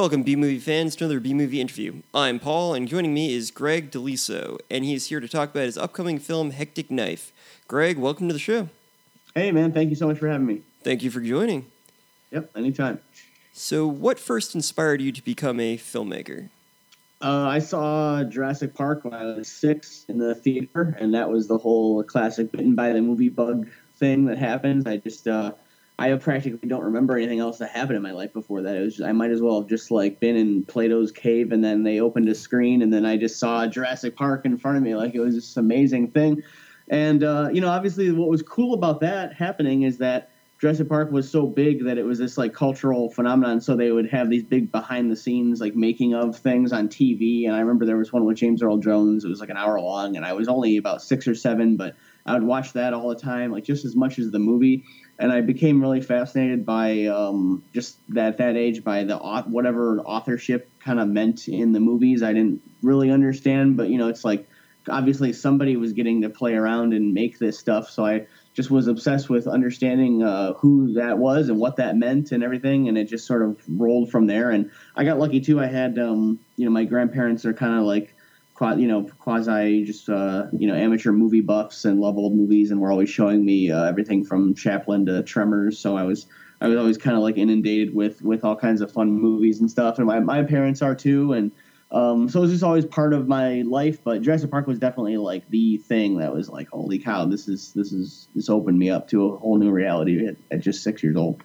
Welcome, B movie fans, to another B movie interview. I'm Paul, and joining me is Greg Deliso, and he is here to talk about his upcoming film, Hectic Knife. Greg, welcome to the show. Hey, man, thank you so much for having me. Thank you for joining. Yep, anytime. So, what first inspired you to become a filmmaker? Uh, I saw Jurassic Park when I was six in the theater, and that was the whole classic bitten by the movie bug thing that happens. I just, uh, I practically don't remember anything else that happened in my life before that. It was, I might as well have just like been in Plato's cave, and then they opened a screen, and then I just saw Jurassic Park in front of me. Like it was this amazing thing. And uh, you know, obviously, what was cool about that happening is that Jurassic Park was so big that it was this like cultural phenomenon. So they would have these big behind the scenes like making of things on TV. And I remember there was one with James Earl Jones. It was like an hour long, and I was only about six or seven, but I would watch that all the time, like just as much as the movie. And I became really fascinated by um, just that that age by the whatever authorship kind of meant in the movies. I didn't really understand, but you know, it's like obviously somebody was getting to play around and make this stuff. So I just was obsessed with understanding uh, who that was and what that meant and everything. And it just sort of rolled from there. And I got lucky too. I had, um, you know, my grandparents are kind of like you know, quasi just uh, you know amateur movie buffs and love old movies, and were always showing me uh, everything from Chaplin to Tremors. So I was I was always kind of like inundated with with all kinds of fun movies and stuff, and my my parents are too, and um, so it was just always part of my life. But Jurassic Park was definitely like the thing that was like, holy cow, this is this is this opened me up to a whole new reality at, at just six years old.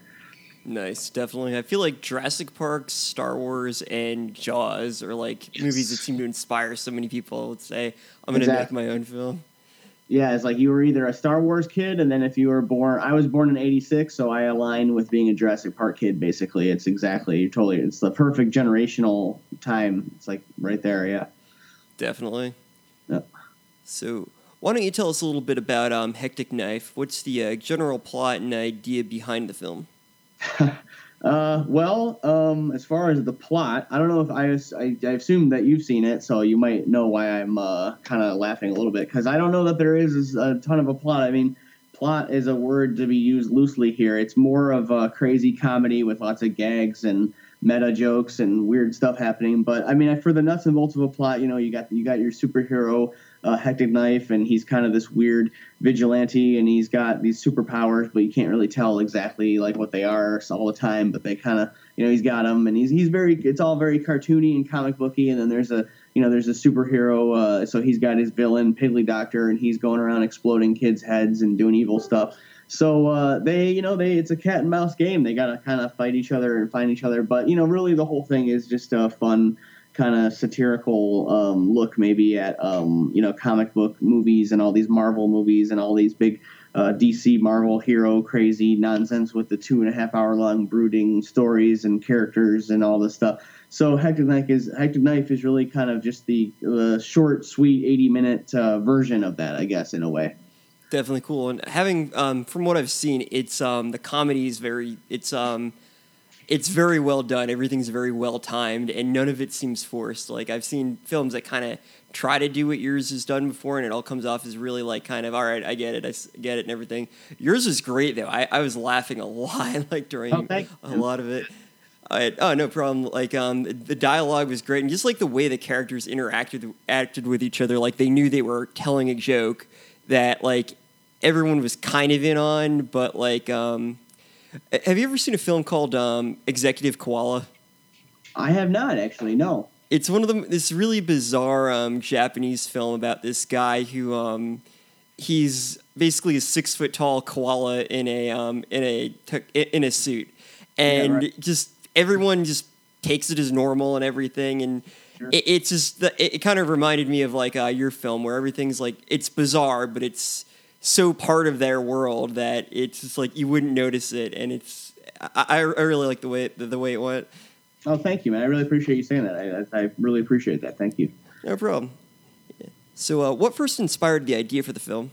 Nice, definitely. I feel like Jurassic Park, Star Wars, and Jaws are like yes. movies that seem to inspire so many people. Let's say I'm going to exactly. make my own film. Yeah, it's like you were either a Star Wars kid, and then if you were born, I was born in '86, so I align with being a Jurassic Park kid. Basically, it's exactly you totally. It's the perfect generational time. It's like right there. Yeah, definitely. Yep. So, why don't you tell us a little bit about um, Hectic Knife? What's the uh, general plot and idea behind the film? uh, well, um, as far as the plot, I don't know if I, I, I assume that you've seen it, so you might know why I'm uh, kind of laughing a little bit because I don't know that there is a ton of a plot. I mean, plot is a word to be used loosely here. It's more of a crazy comedy with lots of gags and meta jokes and weird stuff happening. But I mean, for the nuts and bolts of a plot, you know, you got you got your superhero uh, Hectic Knife, and he's kind of this weird vigilante, and he's got these superpowers, but you can't really tell exactly like what they are all the time. But they kind of, you know, he's got them, and he's he's very, it's all very cartoony and comic booky. And then there's a, you know, there's a superhero, uh, so he's got his villain Piggly Doctor, and he's going around exploding kids' heads and doing evil stuff. So uh, they, you know, they it's a cat and mouse game. They got to kind of fight each other and find each other. But you know, really, the whole thing is just a fun kind of satirical um, look maybe at um, you know comic book movies and all these Marvel movies and all these big uh, DC Marvel hero crazy nonsense with the two and a half hour long brooding stories and characters and all this stuff. So Hectic Knife is Hectic Knife is really kind of just the uh, short, sweet, eighty minute uh, version of that, I guess, in a way. Definitely cool. And having um, from what I've seen, it's um, the comedy is very it's um, it's very well done. Everything's very well timed, and none of it seems forced. Like I've seen films that kind of try to do what yours has done before, and it all comes off as really like kind of all right. I get it. I get it, and everything. Yours is great though. I, I was laughing a lot like during oh, a lot of it. I, oh no problem. Like um, the dialogue was great, and just like the way the characters interacted acted with each other, like they knew they were telling a joke that like everyone was kind of in on, but like um, have you ever seen a film called um, Executive Koala? I have not actually. No. It's one of them. This really bizarre um, Japanese film about this guy who um, he's basically a six foot tall koala in a um, in a in a suit, and yeah, right. just everyone just takes it as normal and everything, and sure. it, it's just it, it, kind of reminded me of like uh, your film where everything's like it's bizarre, but it's so part of their world that it's just like you wouldn't notice it, and it's I, I really like the way the, the way it went. Oh, thank you, man. I really appreciate you saying that. I, I really appreciate that. Thank you. No problem. So, uh, what first inspired the idea for the film?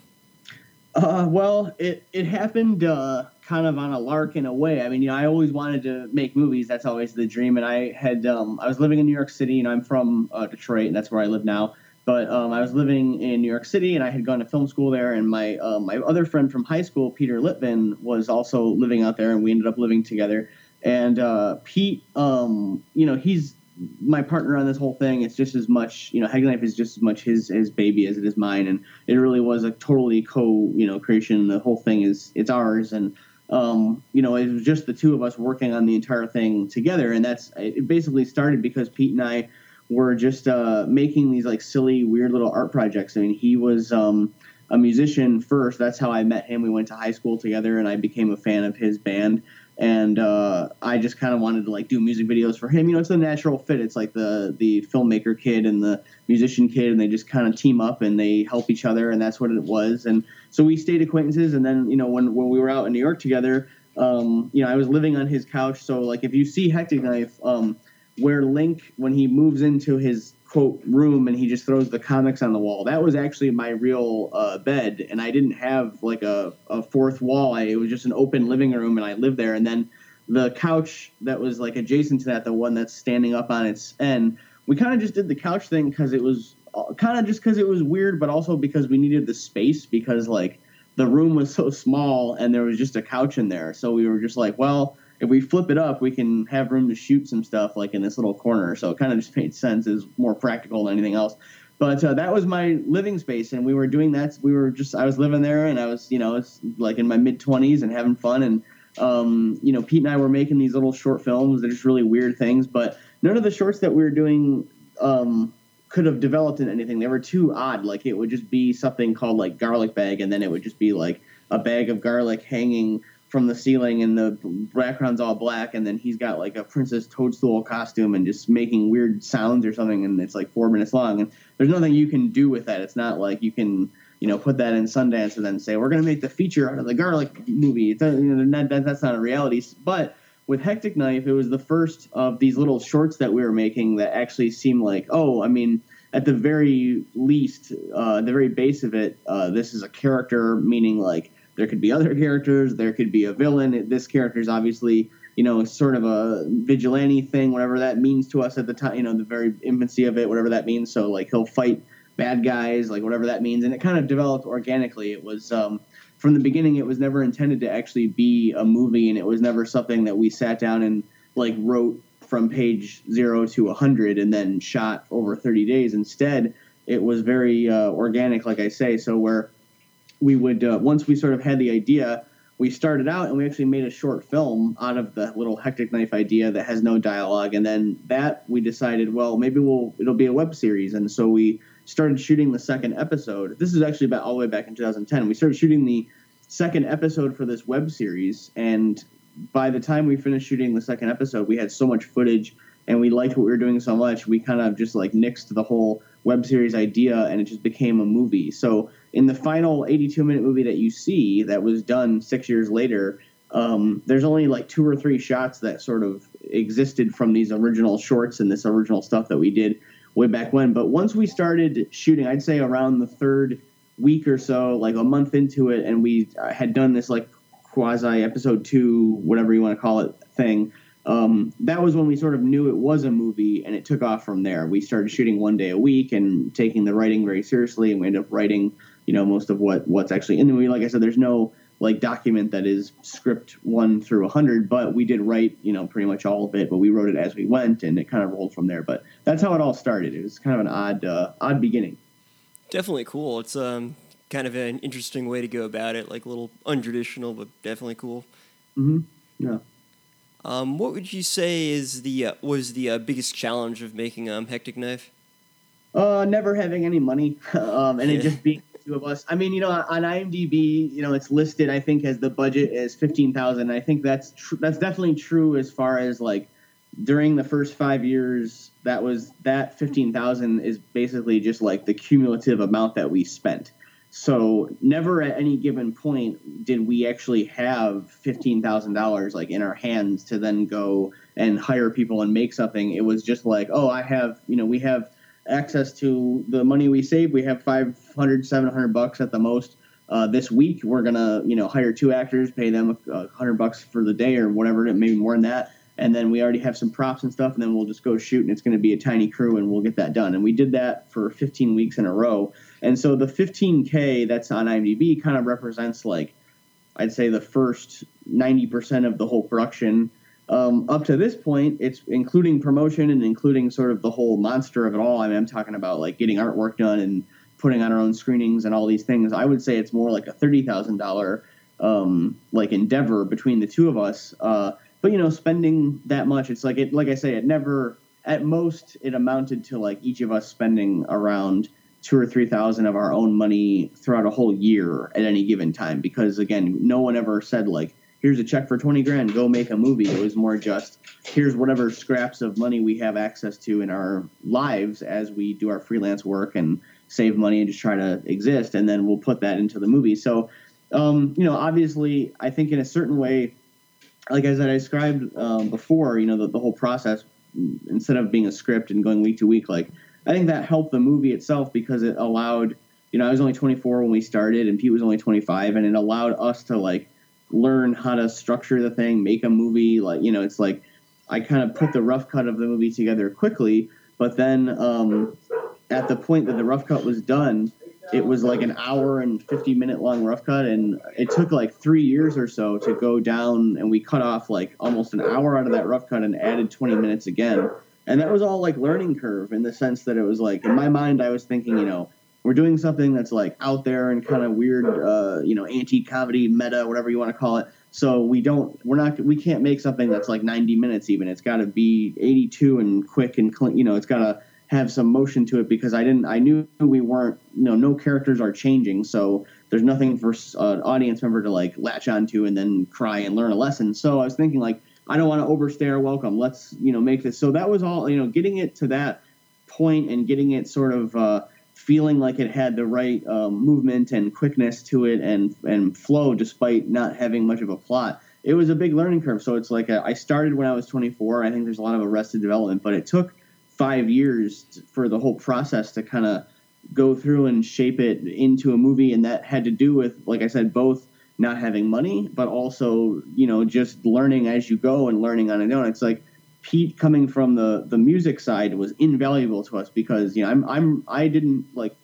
Uh, well, it it happened uh, kind of on a lark in a way. I mean, you know, I always wanted to make movies. That's always the dream. And I had um, I was living in New York City, and I'm from uh, Detroit, and that's where I live now. But um, I was living in New York City, and I had gone to film school there. And my uh, my other friend from high school, Peter Litvin, was also living out there, and we ended up living together. And uh, Pete, um, you know, he's my partner on this whole thing. It's just as much, you know, Hectic Knife is just as much his his baby as it is mine, and it really was a totally co, you know, creation. The whole thing is it's ours, and um, you know, it was just the two of us working on the entire thing together, and that's it. Basically started because Pete and I were just uh, making these like silly, weird little art projects. I mean, he was um, a musician first. That's how I met him. We went to high school together, and I became a fan of his band and uh, I just kind of wanted to like do music videos for him. You know, it's a natural fit. It's like the the filmmaker kid and the musician kid, and they just kind of team up and they help each other, and that's what it was. And so we stayed acquaintances. And then you know when when we were out in New York together, um, you know, I was living on his couch. So like if you see Hectic Knife, um, where Link when he moves into his quote room and he just throws the comics on the wall. That was actually my real uh, bed, and I didn't have like a, a fourth wall. I, it was just an open living room, and I lived there. And then the couch that was like adjacent to that, the one that's standing up on its end, we kind of just did the couch thing because it was uh, kind of just because it was weird, but also because we needed the space because like the room was so small and there was just a couch in there. So we were just like, well if we flip it up, we can have room to shoot some stuff like in this little corner. So it kind of just made sense. is more practical than anything else. But uh, that was my living space, and we were doing that. We were just I was living there, and I was you know it's like in my mid twenties and having fun, and um, you know Pete and I were making these little short films. They're just really weird things, but none of the shorts that we were doing um, could have developed in anything. They were too odd. Like it would just be something called like garlic bag, and then it would just be like a bag of garlic hanging from the ceiling and the background's all black and then he's got like a princess toadstool costume and just making weird sounds or something and it's like four minutes long and there's nothing you can do with that. It's not like you can you know put that in sundance and then say we're going to make the feature out of the garlic movie. It's, you know, that, that's not a reality but with hectic knife it was the first of these little shorts that we were making that actually seemed like oh i mean at the very least uh, the very base of it uh, this is a character meaning like there could be other characters. There could be a villain. This character is obviously, you know, sort of a vigilante thing, whatever that means to us at the time, you know, the very infancy of it, whatever that means. So, like, he'll fight bad guys, like, whatever that means. And it kind of developed organically. It was, um, from the beginning, it was never intended to actually be a movie, and it was never something that we sat down and, like, wrote from page zero to 100 and then shot over 30 days. Instead, it was very uh, organic, like I say. So, where we would uh, once we sort of had the idea we started out and we actually made a short film out of the little hectic knife idea that has no dialogue. And then that we decided well maybe we'll it'll be a web series. And so we started shooting the second episode. This is actually about all the way back in 2010 we started shooting the second episode for this web series. And by the time we finished shooting the second episode we had so much footage and we liked what we were doing so much we kind of just like nixed the whole web series idea and it just became a movie. So in the final 82 minute movie that you see that was done six years later, um, there's only like two or three shots that sort of existed from these original shorts and this original stuff that we did way back when. But once we started shooting, I'd say around the third week or so, like a month into it, and we had done this like quasi episode two, whatever you want to call it, thing um, that was when we sort of knew it was a movie and it took off from there. We started shooting one day a week and taking the writing very seriously, and we ended up writing, you know, most of what what's actually in the movie. Like I said, there's no like document that is script one through a hundred, but we did write, you know, pretty much all of it. But we wrote it as we went, and it kind of rolled from there. But that's how it all started. It was kind of an odd uh, odd beginning. Definitely cool. It's um kind of an interesting way to go about it, like a little untraditional, but definitely cool. Mm-hmm. Yeah. Um, what would you say is the uh, was the uh, biggest challenge of making um, Hectic Knife? Uh, never having any money, um, and yeah. it just being two of us. I mean, you know, on IMDb, you know, it's listed. I think as the budget is fifteen thousand. I think that's tr- that's definitely true as far as like during the first five years. That was that fifteen thousand is basically just like the cumulative amount that we spent. So never at any given point did we actually have fifteen thousand dollars like in our hands to then go and hire people and make something. It was just like, oh, I have, you know, we have access to the money we save. We have 500, 700 bucks at the most. Uh, this week we're gonna, you know, hire two actors, pay them a hundred bucks for the day or whatever, maybe more than that and then we already have some props and stuff and then we'll just go shoot and it's going to be a tiny crew and we'll get that done and we did that for 15 weeks in a row and so the 15k that's on imdb kind of represents like i'd say the first 90% of the whole production um, up to this point, it's including promotion and including sort of the whole monster of it all. I mean, I'm talking about like getting artwork done and putting on our own screenings and all these things. I would say it's more like a thirty thousand dollar um, like endeavor between the two of us. Uh, but you know, spending that much, it's like it. Like I say, it never. At most, it amounted to like each of us spending around two or three thousand of our own money throughout a whole year at any given time. Because again, no one ever said like, "Here's a check for twenty grand, go make a movie." It was more just, "Here's whatever scraps of money we have access to in our lives as we do our freelance work and save money and just try to exist, and then we'll put that into the movie." So, um, you know, obviously, I think in a certain way like as I described um, before, you know, the, the whole process instead of being a script and going week to week, like I think that helped the movie itself because it allowed, you know, I was only 24 when we started and Pete was only 25, and it allowed us to like learn how to structure the thing, make a movie. Like, you know, it's like I kind of put the rough cut of the movie together quickly, but then um, at the point that the rough cut was done, it was like an hour and 50 minute long rough cut and it took like three years or so to go down and we cut off like almost an hour out of that rough cut and added 20 minutes again and that was all like learning curve in the sense that it was like in my mind i was thinking you know we're doing something that's like out there and kind of weird uh, you know anti-comedy meta whatever you want to call it. So we don't we're not we can't make something that's like 90 minutes even. It's got to be 82 and quick and clean you know it's got to have some motion to it because I didn't I knew we weren't you know no characters are changing. So there's nothing for an audience member to like latch onto and then cry and learn a lesson. So I was thinking like I don't want to overstay our welcome. Let's you know make this. So that was all you know getting it to that point and getting it sort of uh, feeling like it had the right um, movement and quickness to it and and flow despite not having much of a plot. It was a big learning curve. So it's like a, I started when I was 24 I think there's a lot of arrested development but it took five years for the whole process to kind of go through and shape it into a movie. And that had to do with like i said both not having money but also you know just learning as you go and learning on its own. It's like pete coming from the the music side was invaluable to us because you know i'm i'm i didn't like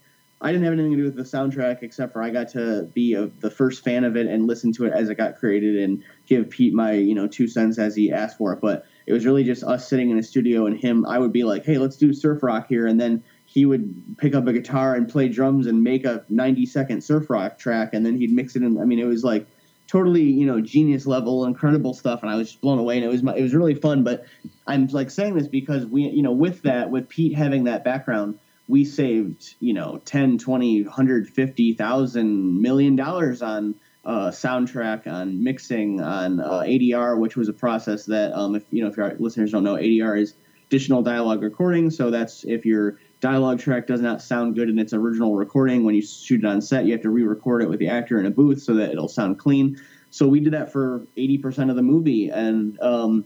i didn't have anything to do with the soundtrack except for i got to be a, the first fan of it and listen to it as it got created and give pete my you know two cents as he asked for it but it was really just us sitting in a studio and him. I would be like, "Hey, let's do surf rock here," and then he would pick up a guitar and play drums and make a 90 second surf rock track, and then he'd mix it in. I mean, it was like totally, you know, genius level, incredible stuff, and I was just blown away. And it was it was really fun. But I'm like saying this because we, you know, with that, with Pete having that background, we saved, you know, 10, 20, 150,000 million dollars on uh, soundtrack, on mixing, on uh, ADR, which was a process that, um, if you know, if your listeners don't know, ADR is additional dialogue recording. So that's if your dialogue track does not sound good in its original recording when you shoot it on set, you have to re-record it with the actor in a booth so that it'll sound clean. So we did that for 80% of the movie, and um,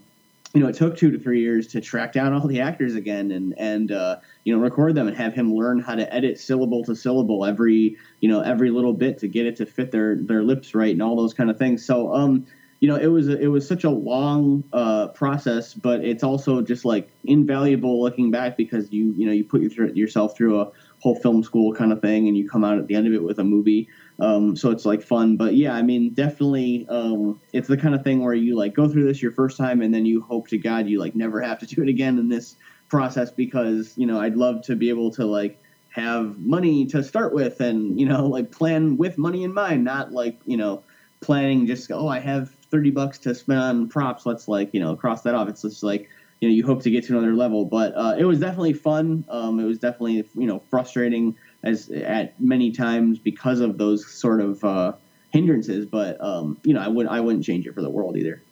you know, it took two to three years to track down all the actors again and and uh, you know record them and have him learn how to edit syllable to syllable every you know every little bit to get it to fit their their lips right and all those kind of things. So um, you know, it was it was such a long uh, process, but it's also just like invaluable looking back because you you know you put your, yourself through a whole film school kind of thing and you come out at the end of it with a movie. Um, so it's like fun, but yeah, I mean, definitely, um, it's the kind of thing where you like go through this your first time, and then you hope to God you like never have to do it again in this process because you know I'd love to be able to like have money to start with, and you know like plan with money in mind, not like you know planning just oh I have thirty bucks to spend on props, let's like you know cross that off. It's just like you know you hope to get to another level, but uh, it was definitely fun. Um, it was definitely you know frustrating as at many times because of those sort of uh, hindrances. But um, you know, I would I wouldn't change it for the world either.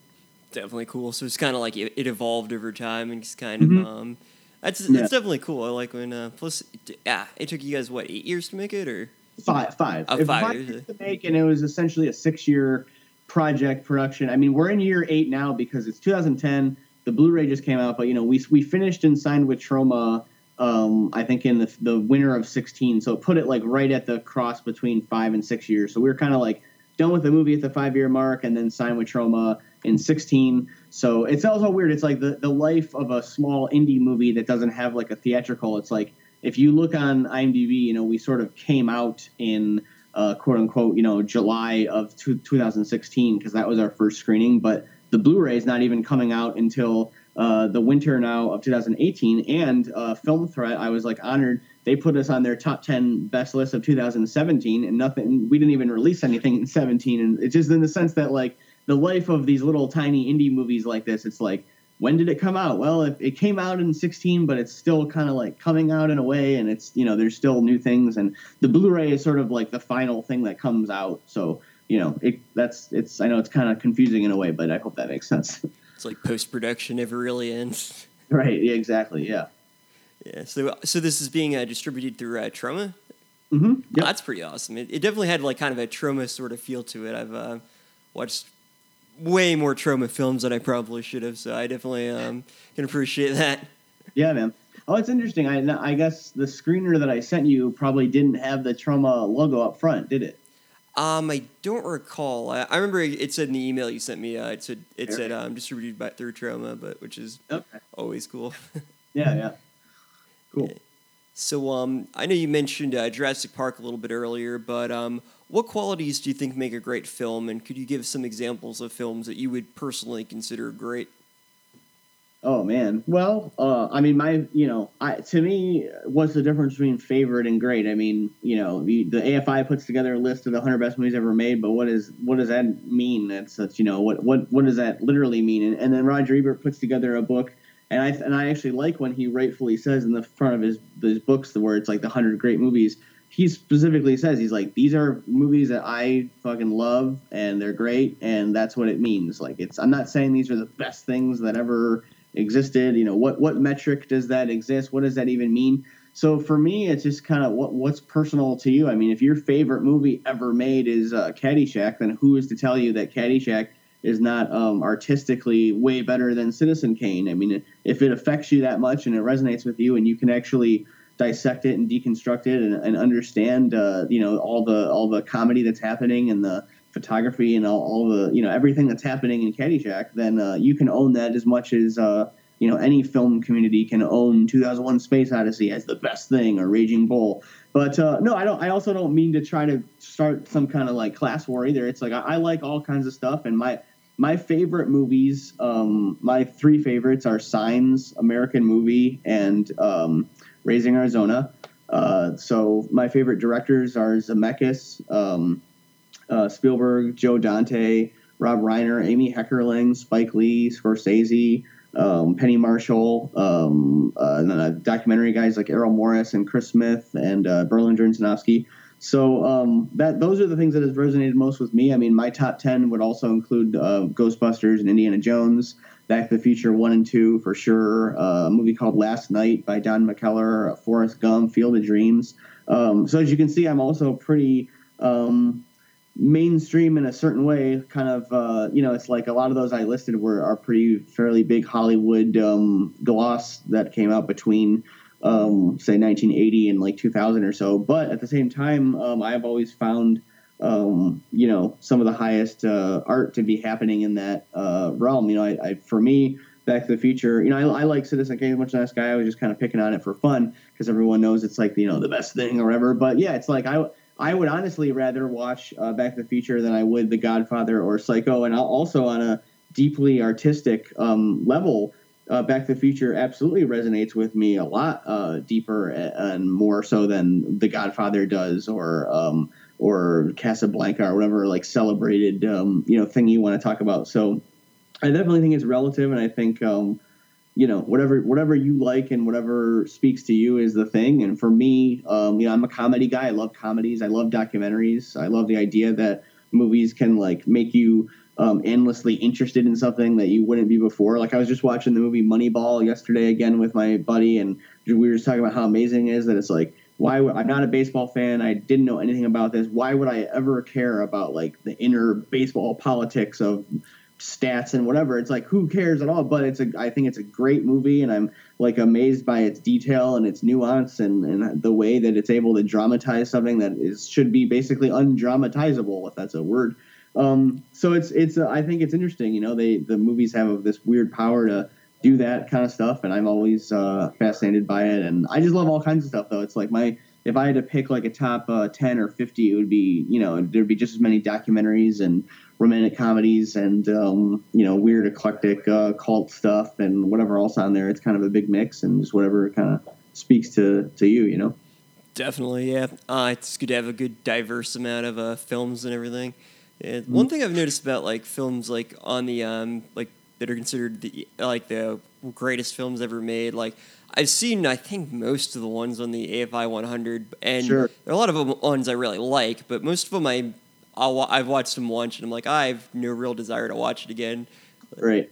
Definitely cool. So it's kind of like it, it, evolved over time and it's kind of mm-hmm. um, that's that's yeah. definitely cool. I like when uh, plus yeah, it took you guys what eight years to make it or five five oh, five, five years to make, and it was essentially a six year project production. I mean, we're in year eight now because it's 2010. The Blu-ray just came out, but you know, we we finished and signed with Troma um, I think in the, the winter of 16. So put it like right at the cross between five and six years. So we were kind of like done with the movie at the five year mark and then signed with Troma in 16. So it's also weird. It's like the, the life of a small indie movie that doesn't have like a theatrical. It's like if you look on IMDb, you know, we sort of came out in uh, quote unquote, you know, July of two, 2016 because that was our first screening. But the Blu-ray is not even coming out until uh, the winter now of 2018. And uh, Film Threat, I was like honored. They put us on their top 10 best list of 2017, and nothing. We didn't even release anything in 17, and it's just in the sense that like the life of these little tiny indie movies like this. It's like when did it come out? Well, it, it came out in 16, but it's still kind of like coming out in a way, and it's you know there's still new things, and the Blu-ray is sort of like the final thing that comes out. So you know it that's it's I know it's kind of confusing in a way, but I hope that makes sense. It's like post production never really ends. Right. Yeah. Exactly. Yeah. Yeah. So so this is being uh, distributed through uh, Troma. Mm-hmm. Oh, that's pretty awesome. It, it definitely had like kind of a Troma sort of feel to it. I've uh, watched way more Troma films than I probably should have, so I definitely um, can appreciate that. Yeah, man. Oh, it's interesting. I, I guess the screener that I sent you probably didn't have the Troma logo up front, did it? Um, I don't recall. I, I remember it said in the email you sent me. Uh, it said it said um, distributed by through Troma, but which is Okay. always cool. Yeah, yeah. Cool. so um, I know you mentioned uh, Jurassic Park a little bit earlier, but um, what qualities do you think make a great film? And could you give some examples of films that you would personally consider great? Oh man. Well, uh, I mean, my, you know, I, to me, what's the difference between favorite and great? I mean, you know, the, the AFI puts together a list of the 100 best movies ever made, but what is what does that mean? That's such, you know, what what what does that literally mean? And, and then Roger Ebert puts together a book, and I and I actually like when he rightfully says in the front of his his books the words like the 100 great movies. He specifically says he's like these are movies that I fucking love and they're great and that's what it means. Like it's I'm not saying these are the best things that ever existed. You know what what metric does that exist? What does that even mean? So for me it's just kind of what what's personal to you? I mean if your favorite movie ever made is uh, caddyshack then who is to tell you that caddyshack is not um, artistically way better than citizen kane? I mean if it affects you that much and it resonates with you and you can actually dissect it and deconstruct it and, and understand uh, you know all the all the comedy that's happening and the photography and all, all the you know everything that's happening in Caddyshack, then uh, you can own that as much as uh, you know any film community can own 2001: Space Odyssey as the best thing or Raging Bull. But uh, no, I don't. I also don't mean to try to start some kind of like class war either. It's like I, I like all kinds of stuff, and my my favorite movies, um, my three favorites are Signs, American Movie, and um, Raising Arizona. Uh, so my favorite directors are Zemeckis. Um, uh, Spielberg, Joe Dante, Rob Reiner, Amy Heckerling, Spike Lee, Scorsese, um, Penny Marshall, um, uh, and then uh, documentary guys like Errol Morris and Chris Smith and uh, Berlinger and Sinofsky. So um, that those are the things that has resonated most with me. I mean, my top ten would also include uh, Ghostbusters and Indiana Jones, Back to the Future one and two for sure. Uh, a movie called Last Night by Don McKellar, Forrest Gump, Field of Dreams. Um, so as you can see, I'm also pretty um, mainstream in a certain way. Kind of, uh, you know, it's like a lot of those I listed were are pretty fairly big Hollywood um, gloss that came out between, um, say, 1980 and like 2000 or so. But at the same time, um, I've always found, um, you know, some of the highest uh, art to be happening in that uh, realm. You know, I, I for me. Back to the Future, you know, I, I like Citizen Kane much Nice Guy. I was just kind of picking on it for fun because everyone knows it's like you know the best thing or whatever. But yeah, it's like I I would honestly rather watch uh, Back to the Future than I would The Godfather or Psycho. And I'll also on a deeply artistic um, level, uh, Back to the Future absolutely resonates with me a lot uh, deeper and more so than The Godfather does, or um, or Casablanca or whatever like celebrated um, you know thing you want to talk about. So I definitely think it's relative, and I think. Um, you know whatever whatever you like and whatever speaks to you is the thing and for me um, you know i'm a comedy guy i love comedies i love documentaries i love the idea that movies can like make you um, endlessly interested in something that you wouldn't be before like i was just watching the movie moneyball yesterday again with my buddy and we were just talking about how amazing it is that it's like why would, i'm not a baseball fan i didn't know anything about this why would i ever care about like the inner baseball politics of stats and whatever. It's like who cares at all? But it's a I think it's a great movie, and I'm like amazed by its detail and its nuance and, and the way that it's able to dramatize something that is should be basically undramatizable, if that's a word. Um, so it's it's I think it's interesting. You know, they the movies have this weird power to do that kind of stuff, and I'm always uh, fascinated by it. And I just love all kinds of stuff, though. It's like my if I had to pick like a top uh, ten or fifty, it would be you know there'd be just as many documentaries and romantic comedies and um, you know weird eclectic uh, cult stuff and whatever else on there. It's kind of a big mix and just whatever kind of speaks to to you, you know. Definitely, yeah. Uh, it's good to have a good diverse amount of uh, films and everything. And One thing I've noticed about like films like on the um like that are considered the like the greatest films ever made, like I've seen I think most of the ones on the AFI 100, and Sure. there are a lot of them ones I really like, but most of them I I'll, I've watched them once and I'm like I have no real desire to watch it again. Right.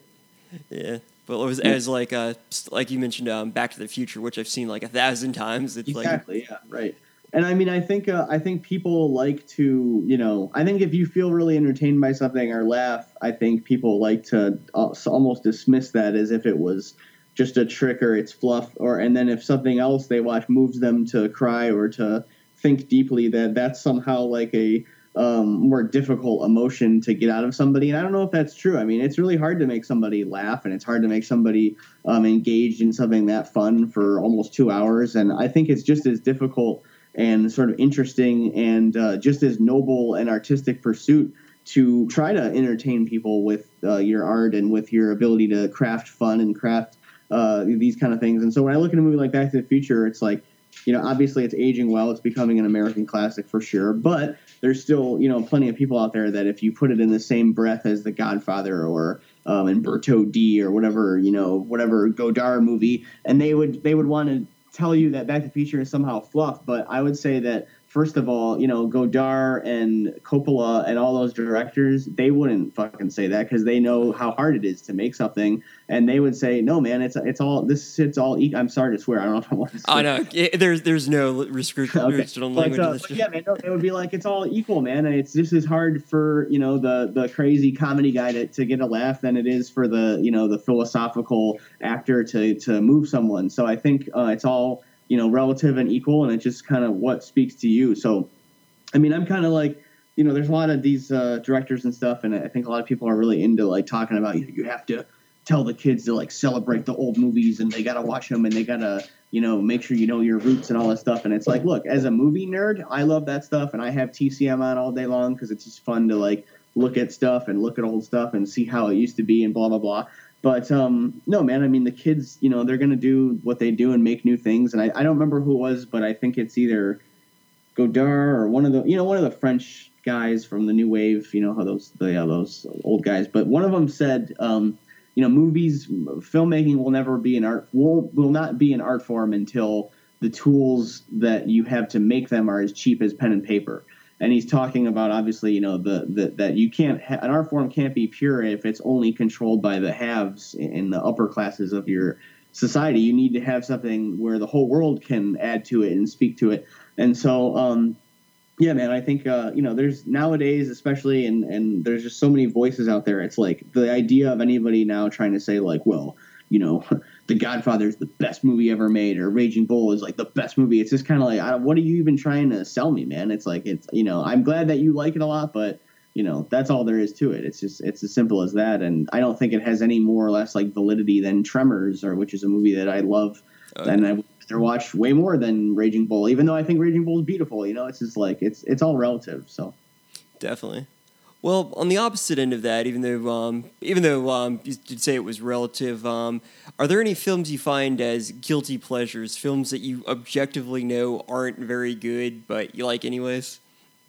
Yeah. But it was as like uh like you mentioned um, Back to the Future, which I've seen like a thousand times. It's like Exactly. yeah. Right. And I mean, I think uh, I think people like to, you know, I think if you feel really entertained by something or laugh, I think people like to uh, almost dismiss that as if it was just a trick or it's fluff. Or and then if something else they watch moves them to cry or to think deeply, that that's somehow like a um, more difficult emotion to get out of somebody. And I don't know if that's true. I mean, it's really hard to make somebody laugh, and it's hard to make somebody um, engaged in something that fun for almost two hours. And I think it's just as difficult and sort of interesting and uh, just as noble and artistic pursuit to try to entertain people with uh, your art and with your ability to craft fun and craft uh, these kind of things. And so when I look at a movie like Back to the Future, it's like, you know, obviously it's aging well. It's becoming an American classic for sure. But there's still, you know, plenty of people out there that if you put it in the same breath as The Godfather or um, Umberto D or whatever, you know, whatever Godard movie, and they would they would want to tell you that Back to the Future is somehow fluff. But I would say that first of all, you know, Godard and Coppola and all those directors, they wouldn't fucking say that because they know how hard it is to make something, and they would say, no, man, it's it's all this, it's all. E-. I'm sorry to swear, I don't know if I want to. Oh swear. no, it, there's there's no restriction Okay. restriction on But, language. uh, but yeah, man, no, it would be like it's all equal, man, and it's just as hard for you know the the crazy comedy guy to, to get a laugh than it is for the you know the philosophical actor to to move someone. So I think uh, it's all you know relative and equal, and it's just kind of what speaks to you. So, I mean, I'm kind of like you know, there's a lot of these uh, directors and stuff, and I think a lot of people are really into like talking about you, you have to tell the kids to like celebrate the old movies and they gotta watch them and they gotta you know make sure you know your roots and all that stuff and it's like look as a movie nerd i love that stuff and i have tcm on all day long because it's just fun to like look at stuff and look at old stuff and see how it used to be and blah blah blah but um, no man i mean the kids you know they're gonna do what they do and make new things and i, I don't remember who it was but i think it's either godard or one of the you know one of the french guys from the new wave you know how those the, yeah, those old guys but one of them said um, you know, movies, filmmaking will never be an art will will not be an art form until the tools that you have to make them are as cheap as pen and paper. And he's talking about obviously, you know, the, the that you can't ha- an art form can't be pure if it's only controlled by the haves in the upper classes of your society. You need to have something where the whole world can add to it and speak to it. And so, um, yeah, man, I think uh, you know, there's nowadays, especially, and and there's just so many voices out there. It's like the idea of anybody now trying to say like, well, you know, The Godfather is the best movie ever made, or Raging Bull is like the best movie. It's just kind of like, I what are you even trying to sell me, man? It's like it's you know, I'm glad that you like it a lot, but you know, that's all there is to it. It's just it's as simple as that, and I don't think it has any more or less like validity than Tremors, or which is a movie that I love Oh, and I would rather watch way more than Raging Bull, even though I think Raging Bull is beautiful. You know, it's just like it's it's all relative. So Definitely. Well, on the opposite end of that, even though um, even though um, you did say it was relative, um, are there any films you find as guilty pleasures? Films that you objectively know aren't very good, but you like anyways?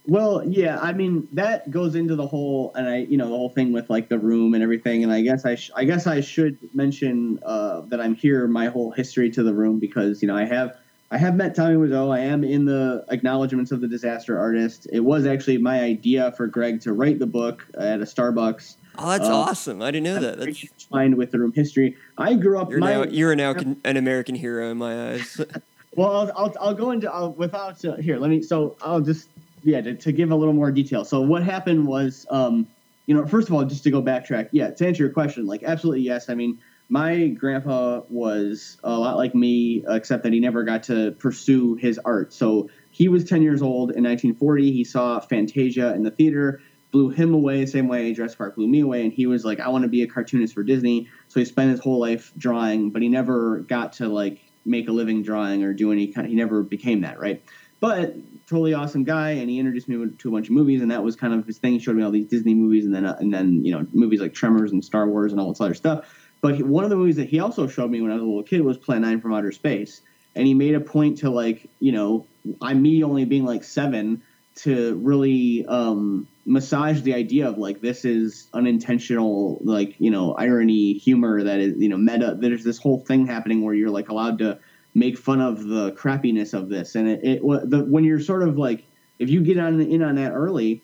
Well, yeah, I mean that goes into the whole, and I, you know, the whole thing with like the room and everything. And I guess I, sh- I guess I should mention uh, that I'm here, my whole history to the room, because you know I have, I have met Tommy Wiseau. I am in the acknowledgments of the disaster artist. It was actually my idea for Greg to write the book at a Starbucks. Oh, that's Uh, awesome! I didn't know that. That's, Find with the room history. I grew up. you're my, now you're now an American hero in my eyes. Well, I'll, I'll, I'll go into uh, without uh, here. Let me. So I'll just yeah to, to give a little more detail. So what happened was, um, you know, first of all, just to go backtrack. Yeah, to answer your question, like absolutely yes. I mean, my grandpa was a lot like me, except that he never got to pursue his art. So he was 10 years old in 1940. He saw Fantasia in the theater, blew him away same way Jurassic Park blew me away. And he was like, I want to be a cartoonist for Disney. So he spent his whole life drawing, but he never got to like make a living drawing or do any kind. He never became that, right? but totally awesome guy, and he introduced me to a bunch of movies, and that was kind of his thing. He showed me all these Disney movies, and then uh, and then you know movies like Tremors and Star Wars and all this other stuff. But he, one of the movies that he also showed me when I was a little kid was Plan Nine from Outer Space, and he made a point to like you know I'm me only being like seven to really um, massage the idea of like this is unintentional like you know irony humor that is you know meta there's this whole thing happening where you're like allowed to make fun of the crappiness of this. And it, it the, when you're sort of like if you get on in on that early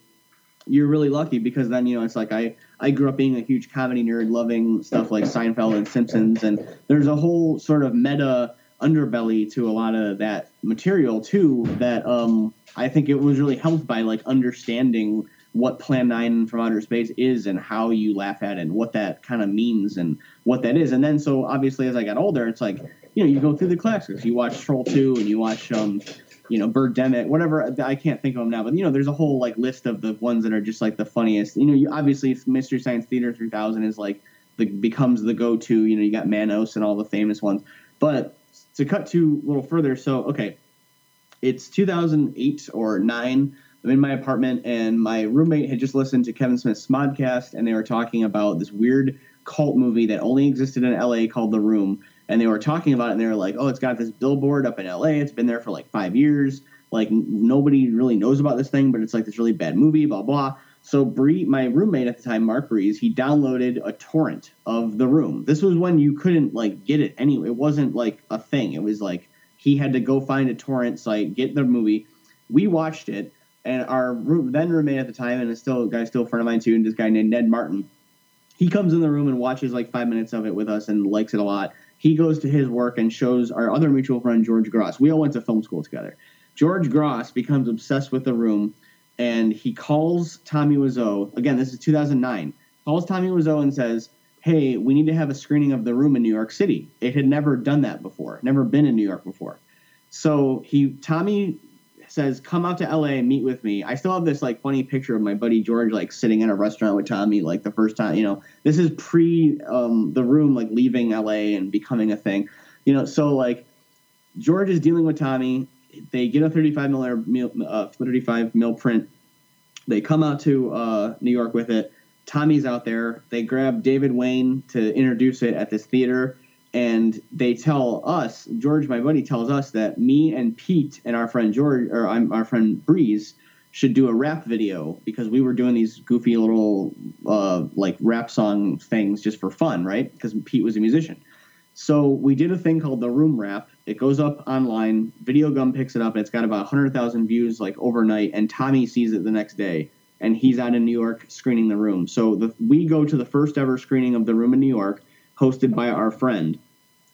you're really lucky because then you know it's like I I grew up being a huge comedy nerd, loving stuff like Seinfeld and Simpsons, and there's a whole sort of meta underbelly to a lot of that material too. That um, I think it was really helped by like understanding what Plan Nine from Outer Space is and how you laugh at it and what that kind of means and what that is. And then so obviously as I got older, it's like you know you go through the classics. You watch Troll Two and you watch um, you know, Birdemic, whatever. I can't think of them now, but you know, there's a whole like list of the ones that are just like the funniest. You know, you obviously Mystery Science Theater 3000 is like the becomes the go-to. You know, you got Manos and all the famous ones. But to cut to a little further, so okay, it's 2008 or nine. I'm in my apartment, and my roommate had just listened to Kevin Smith's Smodcast, and they were talking about this weird cult movie that only existed in LA called The Room and they were talking about it and they were like, oh, it's got this billboard up in LA. It's been there for like five years. Like nobody really knows about this thing, but it's like this really bad movie, blah, blah. So Bree, my roommate at the time, Mark Breeze, he downloaded a torrent of the room. This was when you couldn't like get it anyway. It wasn't like a thing. It was like he had to go find a torrent site, get the movie. We watched it, and our room, then roommate at the time, and it's still a guy, still a friend of mine too, and this guy named Ned Martin. He comes in the room and watches like five minutes of it with us and likes it a lot he goes to his work and shows our other mutual friend George Gross. We all went to film school together. George Gross becomes obsessed with the room, and he calls Tommy Wiseau. Again, this is 2009. Calls Tommy Wiseau and says, "Hey, we need to have a screening of the room in New York City." It had never done that before. Never been in New York before. So he Tommy says, "Come out to LA and meet with me." I still have this like funny picture of my buddy George like sitting in a restaurant with Tommy like the first time. You know, this is pre um, the room like leaving LA and becoming a thing. You know, so like George is dealing with Tommy. They get a 35 mil, uh, 35 mil print. They come out to uh, New York with it. Tommy's out there. They grab David Wain to introduce it at this theater and they tell us george my buddy tells us that me and pete and our friend george or our friend breeze should do a rap video because we were doing these goofy little uh, like rap song things just for fun right? Because pete was a musician. So we did a thing called the room rap. It goes up online. Videogum picks it up. And it's got about 100000 views like overnight and tommy sees it the next day and he's out in new york screening the room. So the, we go to the first ever screening of the room in new york hosted by our friend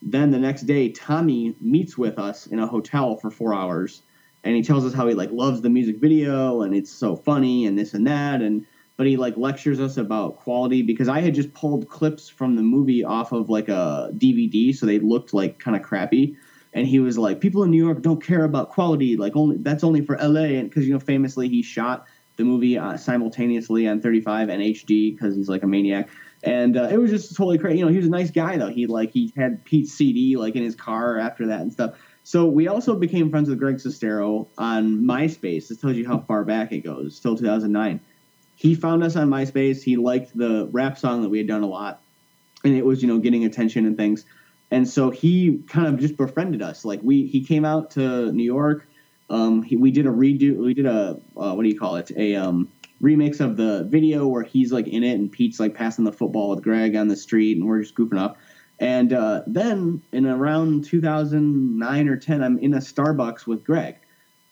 then the next day, Tommy meets with us in a hotel for four hours, and he tells us how he like loves the music video and it's so funny and this and that, and but he like lectures us about quality because I had just pulled clips from the movie off of like a DVD, so they looked like kind of crappy. And he was like, "People in New York don't care about quality. Like only that's only for LA." And because you know, famously, he shot the movie uh, simultaneously on 35 and HD because he's like a maniac and uh, it was just totally crazy. You know, he was a nice guy though. He like he had Pete's CD like in his car after that and stuff. So we also became friends with Greg Sestero on MySpace. This tells you how far back it goes. Still 2009. He found us on MySpace. He liked the rap song that we had done a lot, and it was you know getting attention and things. And so he kind of just befriended us. Like we, he came out to New York. Um, he, we did a redo. We did a uh, what do you call it? A um, remix of the video where he's like in it and Pete's like passing the football with Greg on the street and we're just goofing up. And uh, then in around 2009 or 10, I'm in a Starbucks with Greg,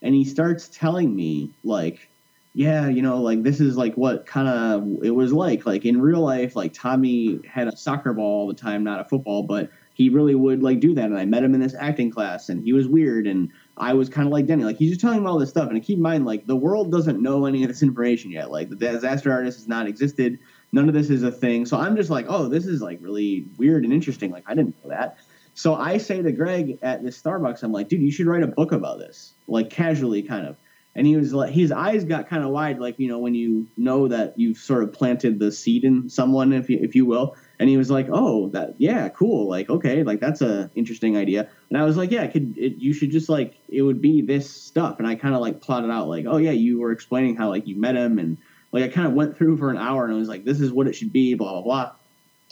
and he starts telling me like, yeah, you know, like this is like what kind of it was like. Like in real life, like Tommy had a soccer ball all the time, not a football, but he really would like do that. And I met him in this acting class, and he was weird, and I was kind of like Denny. Like he's just telling me all this stuff, and keep in mind, like the world doesn't know any of this information yet. Like the disaster artist has not existed. None of this is a thing. So I'm just like, oh, this is like really weird and interesting. Like I didn't know that. So I say to Greg at this Starbucks, I'm like, dude, you should write a book about this, like casually, kind of. and he was like his eyes got kind of wide like you know when you know that you've sort of planted the seed in someone if you, if you will and he was like oh that yeah cool like okay like that's a interesting idea and i was like yeah could it, you should just like it would be this stuff and i kind of like plotted out like oh yeah you were explaining how like you met him and like i kind of went through for an hour and i was like this is what it should be blah blah blah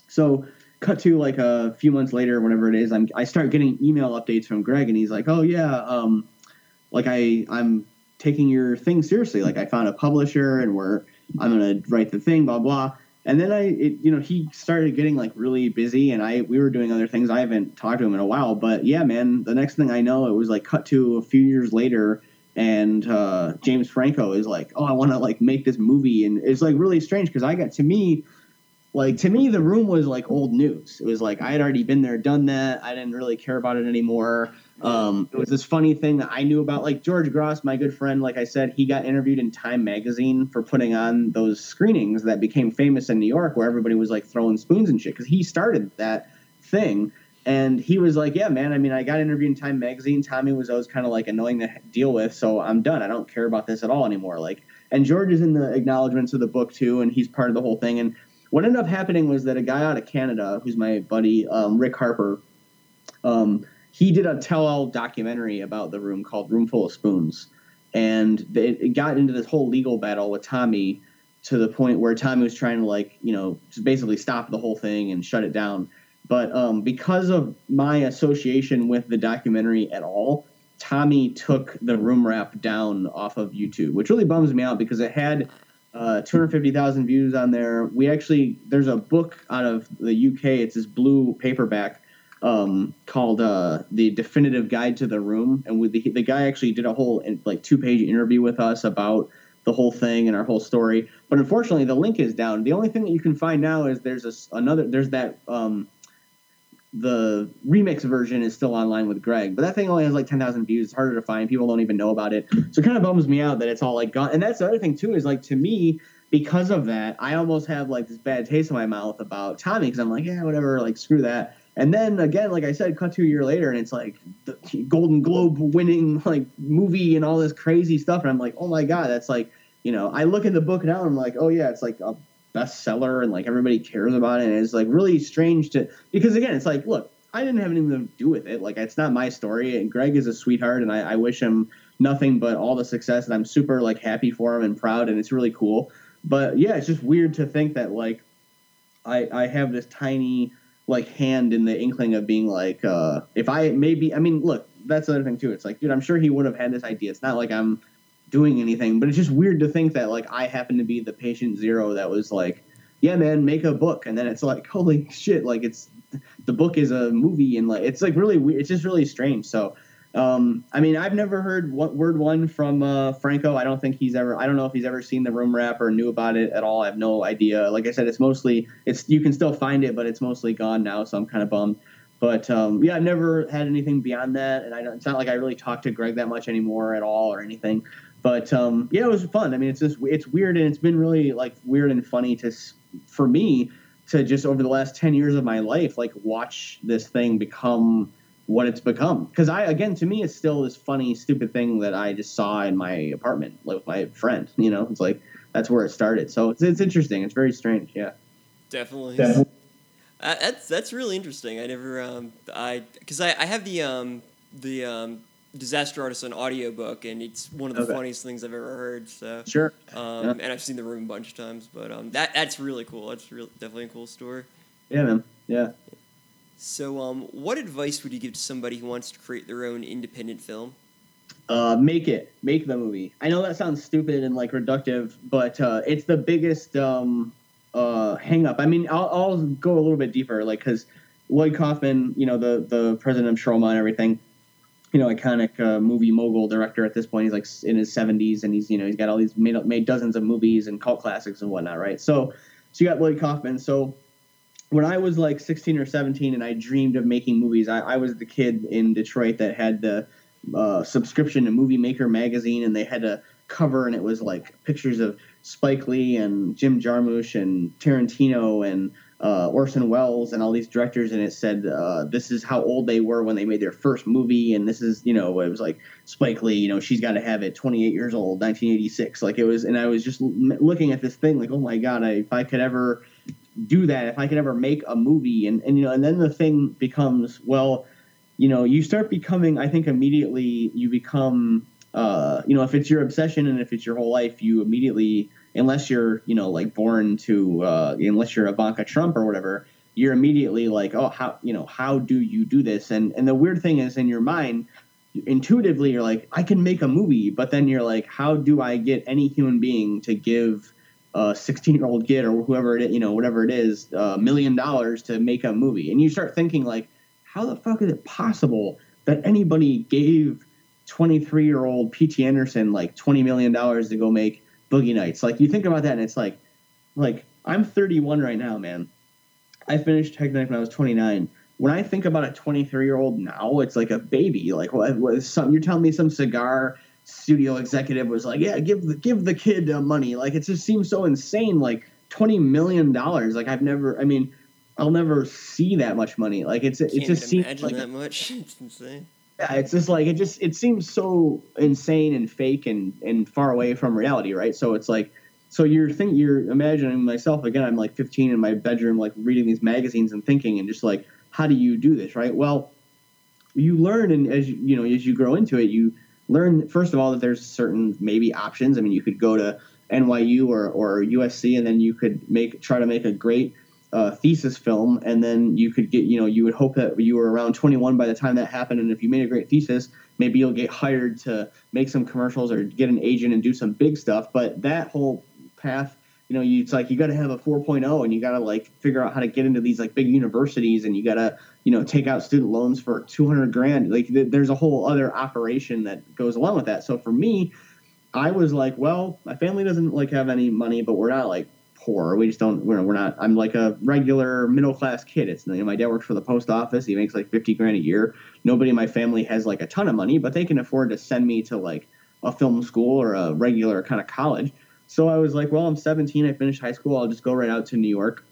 so cut to like a few months later whenever it is I'm, i start getting email updates from greg and he's like oh yeah um like i i'm taking your thing seriously. Like I found a publisher and we're I'm gonna write the thing, blah blah. And then I, it, you know, he started getting like really busy, and I we were doing other things. I haven't talked to him in a while, but yeah, man. The next thing I know, it was like cut to a few years later, and uh, James Franco is like, "Oh, I want to like make this movie," and it's like really strange because I got to me, like to me, the room was like old news. It was like I had already been there, done that. I didn't really care about it anymore. Um, it was this funny thing that I knew about. Like George Gross, my good friend, like I said, he got interviewed in Time magazine for putting on those screenings that became famous in New York, where everybody was like throwing spoons and shit. Because he started that thing, and he was like, "Yeah, man. I mean, I got interviewed in Time magazine. Tommy was always kind of like annoying to deal with, so I'm done. I don't care about this at all anymore." Like, and George is in the acknowledgments of the book too, and he's part of the whole thing. And what ended up happening was that a guy out of Canada, who's my buddy um, Rick Harper. Um, he did a tell-all documentary about the room called Room Full of Spoons, and it, got into this whole legal battle with Tommy to the point where Tommy was trying to like you know basically stop the whole thing and shut it down. But um, because of my association with the documentary at all, Tommy took the room wrap down off of YouTube, which really bums me out because it had uh, 250,000 views on there. We actually there's a book out of the UK. It's this blue paperback um, called uh, the definitive guide to the room. And the, the guy actually did a whole like two page interview with us about the whole thing and our whole story. But unfortunately the link is down. The only thing that you can find now is there's a, another there's that um, the remix version is still online with greg. But that thing only has like 10000 views. It's harder to find. People don't even know about it. So it kind of bums me out that it's all like gone. And that's the other thing too is like to me because of that i almost have like this bad taste in my mouth about tommy because i'm like yeah whatever like screw that and then again, like I said, cut to a year later, and it's like the Golden Globe winning like movie and all this crazy stuff, and I'm like, oh my god, that's like, you know, I look at the book now, and I'm like, oh yeah, it's like a bestseller, and like everybody cares about it, and it's like really strange to because again, it's like, look, I didn't have anything to do with it, like it's not my story, and Greg is a sweetheart, and I, I wish him nothing but all the success, and I'm super like happy for him and proud, and it's really cool. But yeah, it's just weird to think that like I I have this tiny like hand in the inkling of being like, uh, if I maybe, I mean, look, that's the other thing too. It's like, dude, I'm sure he would have had this idea. It's not like I'm doing anything, but it's just weird to think that like I happen to be the patient zero that was like, yeah, man, make a book, and then it's like, holy shit, like it's the book is a movie, and like it's like really weird. It's just really strange. So um, I mean, I've never heard what, word one from uh, Franco. I don't think he's ever. I don't know if he's ever seen the room wrap or knew about it at all. I have no idea. Like I said, it's mostly it's you can still find it, but it's mostly gone now. So I'm kind of bummed. But um, yeah, I've never had anything beyond that, and I don't, it's not like I really talk to Greg that much anymore at all or anything. But um, yeah, it was fun. I mean, it's just it's weird, and it's been really like weird and funny to for me to just over the last ten years of my life like watch this thing become what it's become. Because I, again, to me, it's still this funny, stupid thing that I just saw in my apartment with my friend. You know, it's like that's where it started. So it's, it's interesting. It's very strange. Yeah. Definitely. Definitely. Uh, that's that's really interesting. I never um I because I, I have the um the um disaster artist on audiobook and it's one of the okay. funniest things I've ever heard. So sure. Um, yeah. and I've seen the room a bunch of times, but um that that's really cool. That's really definitely a cool story. Yeah, man. Yeah. So, um, what advice would you give to somebody who wants to create their own independent film? Uh, make it, make the movie. I know that sounds stupid and like reductive, but uh, it's the biggest um, uh, hang up. I mean, I'll, I'll go a little bit deeper, like because Lloyd Kaufman, you know, the the president of Troma and everything, you know, iconic uh, movie mogul director at this point. He's like in his seventies, and he's you know he's got all these made made dozens of movies and cult classics and whatnot, right? So, so you got Lloyd Kaufman. So when I was like 16 or 17 and I dreamed of making movies, I, I was the kid in Detroit that had the uh, subscription to Movie Maker magazine, and they had a cover, and it was like pictures of Spike Lee and Jim Jarmusch and Tarantino and uh, Orson Welles and all these directors, and it said uh, this is how old they were when they made their first movie, and this is you know it was like Spike Lee, you know she's got to have it 28 years old, 1986, like it was, and I was just looking at this thing like oh my god, I, if I could ever do that, if I could ever make a movie, and and you know, and then the thing becomes well, you know, you start becoming, I think immediately you become, uh, you know, if it's your obsession and if it's your whole life, you immediately unless you're you know like born to uh, unless you're Ivanka Trump or whatever, you're immediately like, oh, how you know how do you do this? And and the weird thing is in your mind, intuitively you're like, I can make a movie, but then you're like, how do I get any human being to give a 16 year old kid or whoever it is, you know whatever it is, a million dollars to make a movie? And you start thinking like, how the fuck is it possible that anybody gave 23 year old P.T. Anderson like 20 million dollars to go make Boogie Nights. Like you think about that, and it's like, like I'm 31 right now, man. I finished Hectic Knife when I was 29. When I think about a 23 year old now, it's like a baby. Like what, what some you're telling me some cigar studio executive was like, yeah, give the give the kid uh, money. Like it just seems so insane. Like 20 million dollars. Like I've never. I mean, I'll never see that much money. Like it's it just seems like that much. It's insane yeah, it's just like it just it seems so insane and fake and and far away from reality, right? So it's like so you're think you're imagining myself again. I'm like 15 in my bedroom, like reading these magazines and thinking, and just like, how do you do this, right? Well, you learn, and as you, you know, as you grow into it, you learn first of all that there's certain maybe options. I mean, you could go to NYU or or USC, and then you could make try to make a great uh, thesis film, and then you could get, you know, you would hope that you were around 21 by the time that happened, and if you made a great thesis, maybe you'll get hired to make some commercials or get an agent and do some big stuff. But that whole path, you know, you, it's like you got to have a 4.0, and you got to like figure out how to get into these like big universities, and you got to, you know, take out student loans for 200 grand. Like th- there's a whole other operation that goes along with that. So for me, I was like, well, my family doesn't like have any money, but we're not like poor. We just don't. We're, we're not. I'm like a regular middle class kid. It's you know, my dad works for the post office. He makes like fifty grand a year. Nobody in my family has like a ton of money, but they can afford to send me to like a film school or a regular kind of college. So I was like, well, I'm 17. I finished high school. I'll just go right out to New York,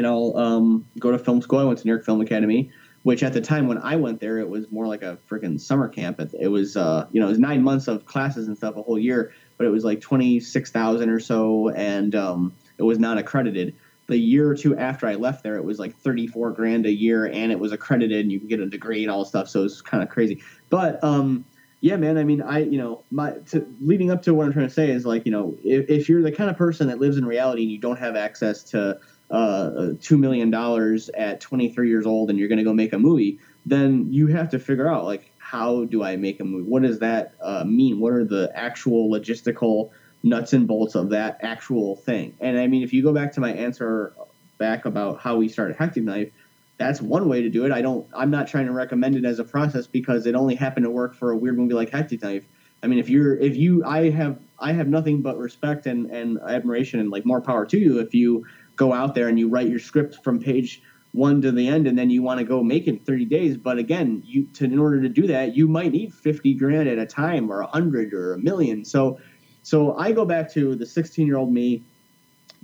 and I'll um, go to film school. I went to New York Film Academy, which at the time when I went there, it was more like a freaking summer camp. It, was, uh, you know, it was nine months of classes and stuff, a whole year, but it was like twenty six thousand or so, and um, it was not accredited. The year or two after I left there, it was like 34 grand a year and it was accredited and you can get a degree and all stuff. So it's kind of crazy. But, um, yeah, man. I mean, I, you know, my to, leading up to what I'm trying to say is like, you know, if, if you're the kind of person that lives in reality and you don't have access to uh, two million dollars at 23 years old and you're going to go make a movie, then you have to figure out like, how do I make a movie? What does that uh, mean? What are the actual logistical nuts and bolts of that actual thing. And I mean, if you go back to my answer back about how we started Hectic Knife, that's one way to do it. I don't. I'm not trying to recommend it as a process because it only happened to work for a weird movie like Hectic Knife. I mean, if you're, if you, I have, I have nothing but respect and, and admiration and like more power to you if you go out there and you write your script from page one to the end and then you want to go make it in 30 days but again you to in order to do that you might need 50 grand at a time or a 100 or a million so so I go back to the 16 year old me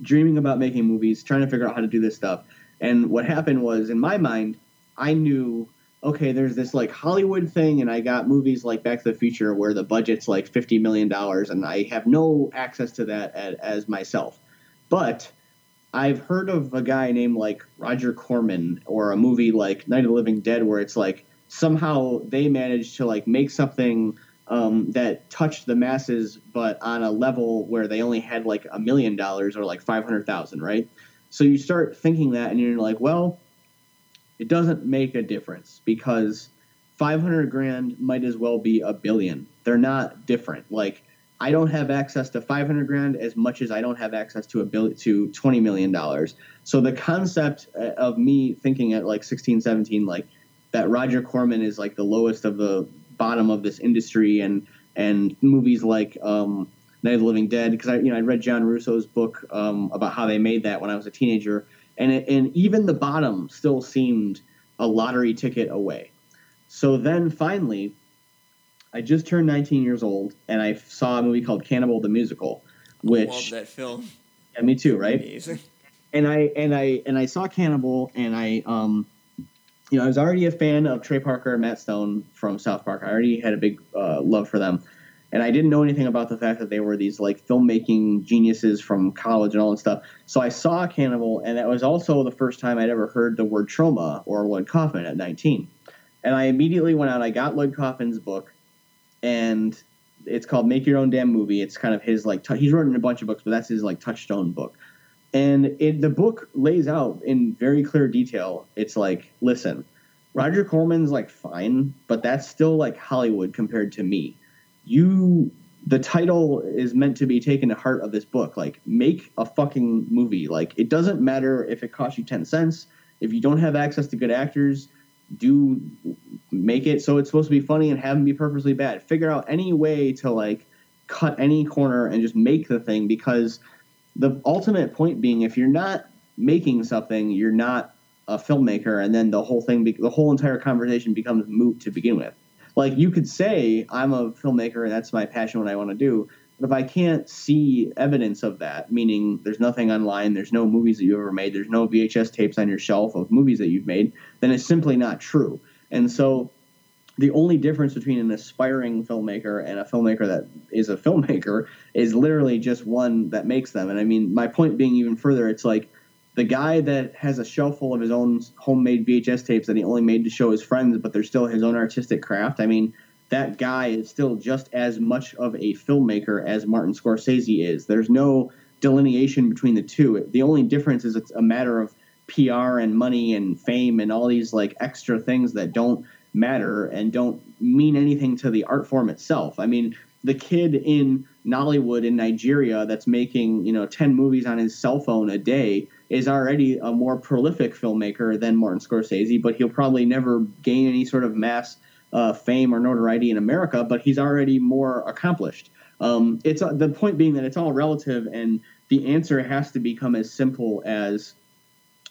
dreaming about making movies, trying to figure out how to do this stuff. And what happened was, in my mind, I knew, okay, there's this like Hollywood thing, and I got movies like Back to the Future where the budget's like $50 million, and I have no access to that as myself. But I've heard of a guy named like Roger Corman or a movie like Night of the Living Dead where it's like somehow they managed to like make something um, that touched the masses, but on a level where they only had like a million dollars or like 500,000, right? So you start thinking that and you're like, well, it doesn't make a difference because 500 grand might as well be a billion. They're not different. Like, I don't have access to 500 grand as much as I don't have access to a bill to 20 million dollars. So the concept uh, of me thinking at like 16, 17, like that Roger Corman is like the lowest of the bottom of this industry and and movies like um, Night of the Living Dead because I you know I read John Russo's book um, about how they made that when I was a teenager and it, and even the bottom still seemed a lottery ticket away. So then finally, I just turned 19 years old and I saw a movie called Cannibal the Musical, which I love that film. Yeah, me too, right? Amazing. and I and I and I saw Cannibal, and I um, you know, I was already a fan of Trey Parker and Matt Stone from South Park. I already had a big uh, love for them, and I didn't know anything about the fact that they were these like filmmaking geniuses from college and all that stuff. So I saw Cannibal, and that was also the first time I'd ever heard the word Troma or Lloyd Kaufman at 19. And I immediately went out. I got Lloyd Kaufman's book, and it's called Make Your Own Damn Movie. It's kind of his like t- he's written a bunch of books, but that's his like touchstone book. And it, the book lays out in very clear detail. It's like, listen, Roger Corman's like fine, but that's still like Hollywood compared to me. You, the title is meant to be taken to heart of this book. Like, make a fucking movie. Like, it doesn't matter if it costs you 10 cents. If you don't have access to good actors, do make it so it's supposed to be funny and have them be purposely bad. Figure out any way to like cut any corner and just make the thing because the ultimate point being if you're not making something, you're not a filmmaker, and then the whole thing, the whole entire conversation becomes moot to begin with. Like you could say, I'm a filmmaker and that's my passion, what I want to do. But if I can't see evidence of that, meaning there's nothing online, there's no movies that you've ever made, there's no VHS tapes on your shelf of movies that you've made, then it's simply not true. And so the only difference between an aspiring filmmaker and a filmmaker that is a filmmaker is literally just one that makes them. And I mean, my point being even further, it's like the guy that has a shelf full of his own homemade VHS tapes that he only made to show his friends, but they're still his own artistic craft. I mean, that guy is still just as much of a filmmaker as Martin Scorsese is. There's no delineation between the two. The only difference is it's a matter of PR and money and fame and all these like extra things that don't matter and don't mean anything to the art form itself. I mean, the kid in Nollywood in Nigeria that's making, you know, 10 movies on his cell phone a day is already a more prolific filmmaker than Martin Scorsese, but he'll probably never gain any sort of mass uh, fame or notoriety in America, but he's already more accomplished. Um, it's uh, the point being that it's all relative, and the answer has to become as simple as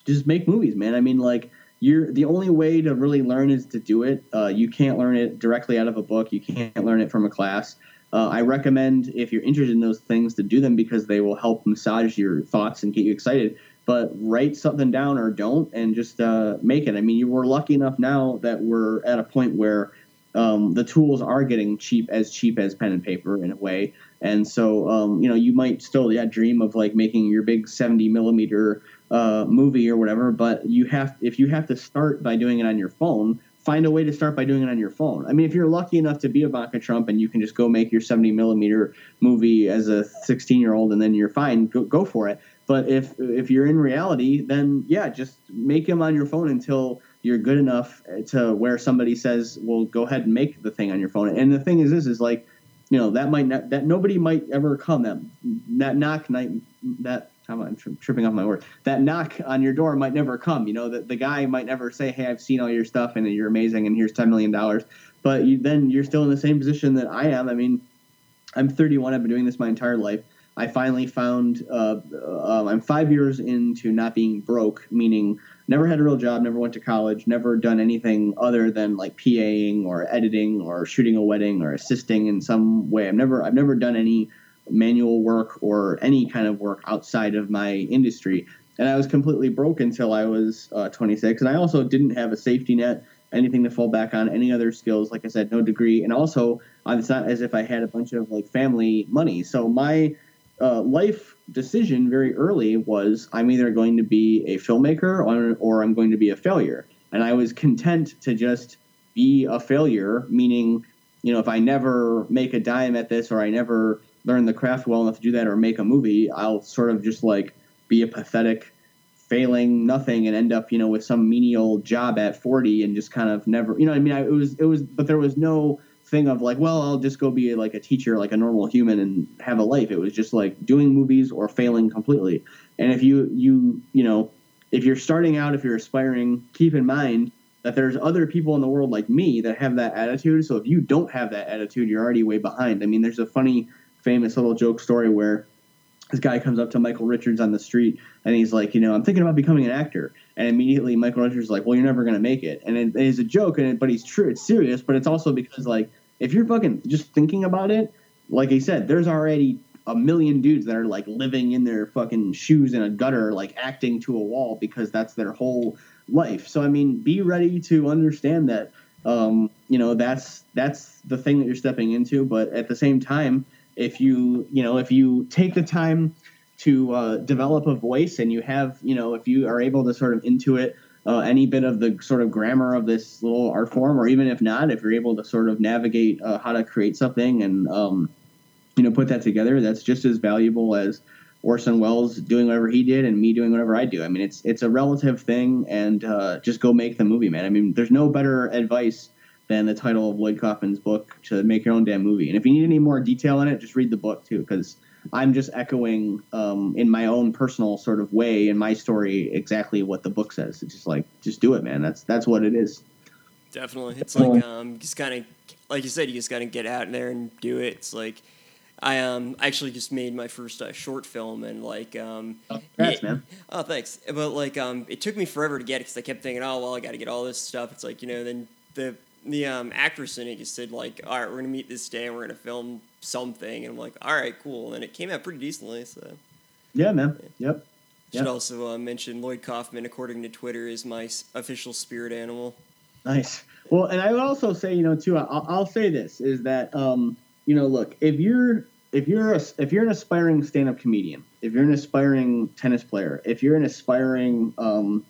just make movies, man. I mean, like you're the only way to really learn is to do it. Uh, you can't learn it directly out of a book. You can't learn it from a class. Uh, I recommend if you're interested in those things to do them because they will help massage your thoughts and get you excited. But write something down or don't, and just uh, make it. I mean, you were lucky enough now that we're at a point where um, the tools are getting cheap, as cheap as pen and paper in a way. And so, um, you know, you might still yeah dream of like making your big 70 millimeter uh, movie or whatever, but you have if you have to start by doing it on your phone, find a way to start by doing it on your phone. I mean, if you're lucky enough to be Ivanka Trump and you can just go make your 70 millimeter movie as a 16 year old and then you're fine, go, go for it. But if if you're in reality, then yeah, just make them on your phone until you're good enough eh, to where somebody says, "Well, go ahead and make the thing on your phone." And the thing is, this is like, you know, that might not, that nobody might ever come that that knock night that I'm tri- tripping off my word. That knock on your door might never come. You know, that the guy might never say, "Hey, I've seen all your stuff and you're amazing, and here's ten million dollars." But you, then you're still in the same position that I am. I mean, I'm 31. I've been doing this my entire life. I finally found uh, uh, I'm five years into not being broke, meaning never had a real job, never went to college, never done anything other than like PAing or editing or shooting a wedding or assisting in some way. I've never I've never done any manual work or any kind of work outside of my industry. And I was completely broke until I was uh, 26. And I also didn't have a safety net, anything to fall back on, any other skills. Like I said, no degree. And also, it's not as if I had a bunch of like family money. So my uh, life decision very early was I'm either going to be a filmmaker or, or I'm going to be a failure. And I was content to just be a failure, meaning, you know, if I never make a dime at this or I never learn the craft well enough to do that or make a movie, I'll sort of just like be a pathetic, failing nothing and end up, you know, with some menial job at 40 and just kind of never, you know, I mean, I, it was, it was, but there was no thing of like, well, I'll just go be like a teacher, like a normal human and have a life. It was just like doing movies or failing completely. And if you, you, you know, if you're starting out, if you're aspiring, keep in mind that there's other people in the world like me that have that attitude. So if you don't have that attitude, you're already way behind. I mean, there's a funny, famous little joke story where this guy comes up to Michael Richards on the street and he's like, you know, I'm thinking about becoming an actor. And immediately Michael Richards is like, well, you're never going to make it. And it's a joke, and it, but he's true. It's serious, but it's also because like if you're fucking just thinking about it, like I said, there's already a million dudes that are like living in their fucking shoes in a gutter, like acting to a wall because that's their whole life. So I mean, be ready to understand that um, you know that's that's the thing that you're stepping into. But at the same time, if you you know if you take the time to uh, develop a voice and you have you know if you are able to sort of intuit uh, any bit of the sort of grammar of this little art form, or even if not, if you're able to sort of navigate uh, how to create something and um, you know put that together, that's just as valuable as Orson Welles doing whatever he did and me doing whatever I do. I mean, it's it's a relative thing, and uh, just go make the movie, man. I mean, there's no better advice than the title of Lloyd Kaufman's book to make your own damn movie. And if you need any more detail in it, just read the book too, because I'm just echoing um, in my own personal sort of way in my story exactly what the book says. It's just like just do it, man. That's that's what it is. Definitely, it's like um, just kind of like you said, you just got to get out there and do it. It's like I um actually just made my first uh, short film and like um oh, congrats, it, man. oh thanks but like um it took me forever to get it because I kept thinking oh well I got to get all this stuff it's like you know then the the um actress in it just said like all right we're gonna meet this day and we're gonna film something and I'm like all right cool and it came out pretty decently so. Yeah man. Yeah. yep. Should yep. also uh, mention Lloyd Kaufman according to Twitter is my official spirit animal. Nice. Well and I would also say you know too I'll, I'll say this is that um you know, look, if you're if you're a, if you're an aspiring stand-up comedian, if you're an aspiring tennis player, if you're an aspiring um,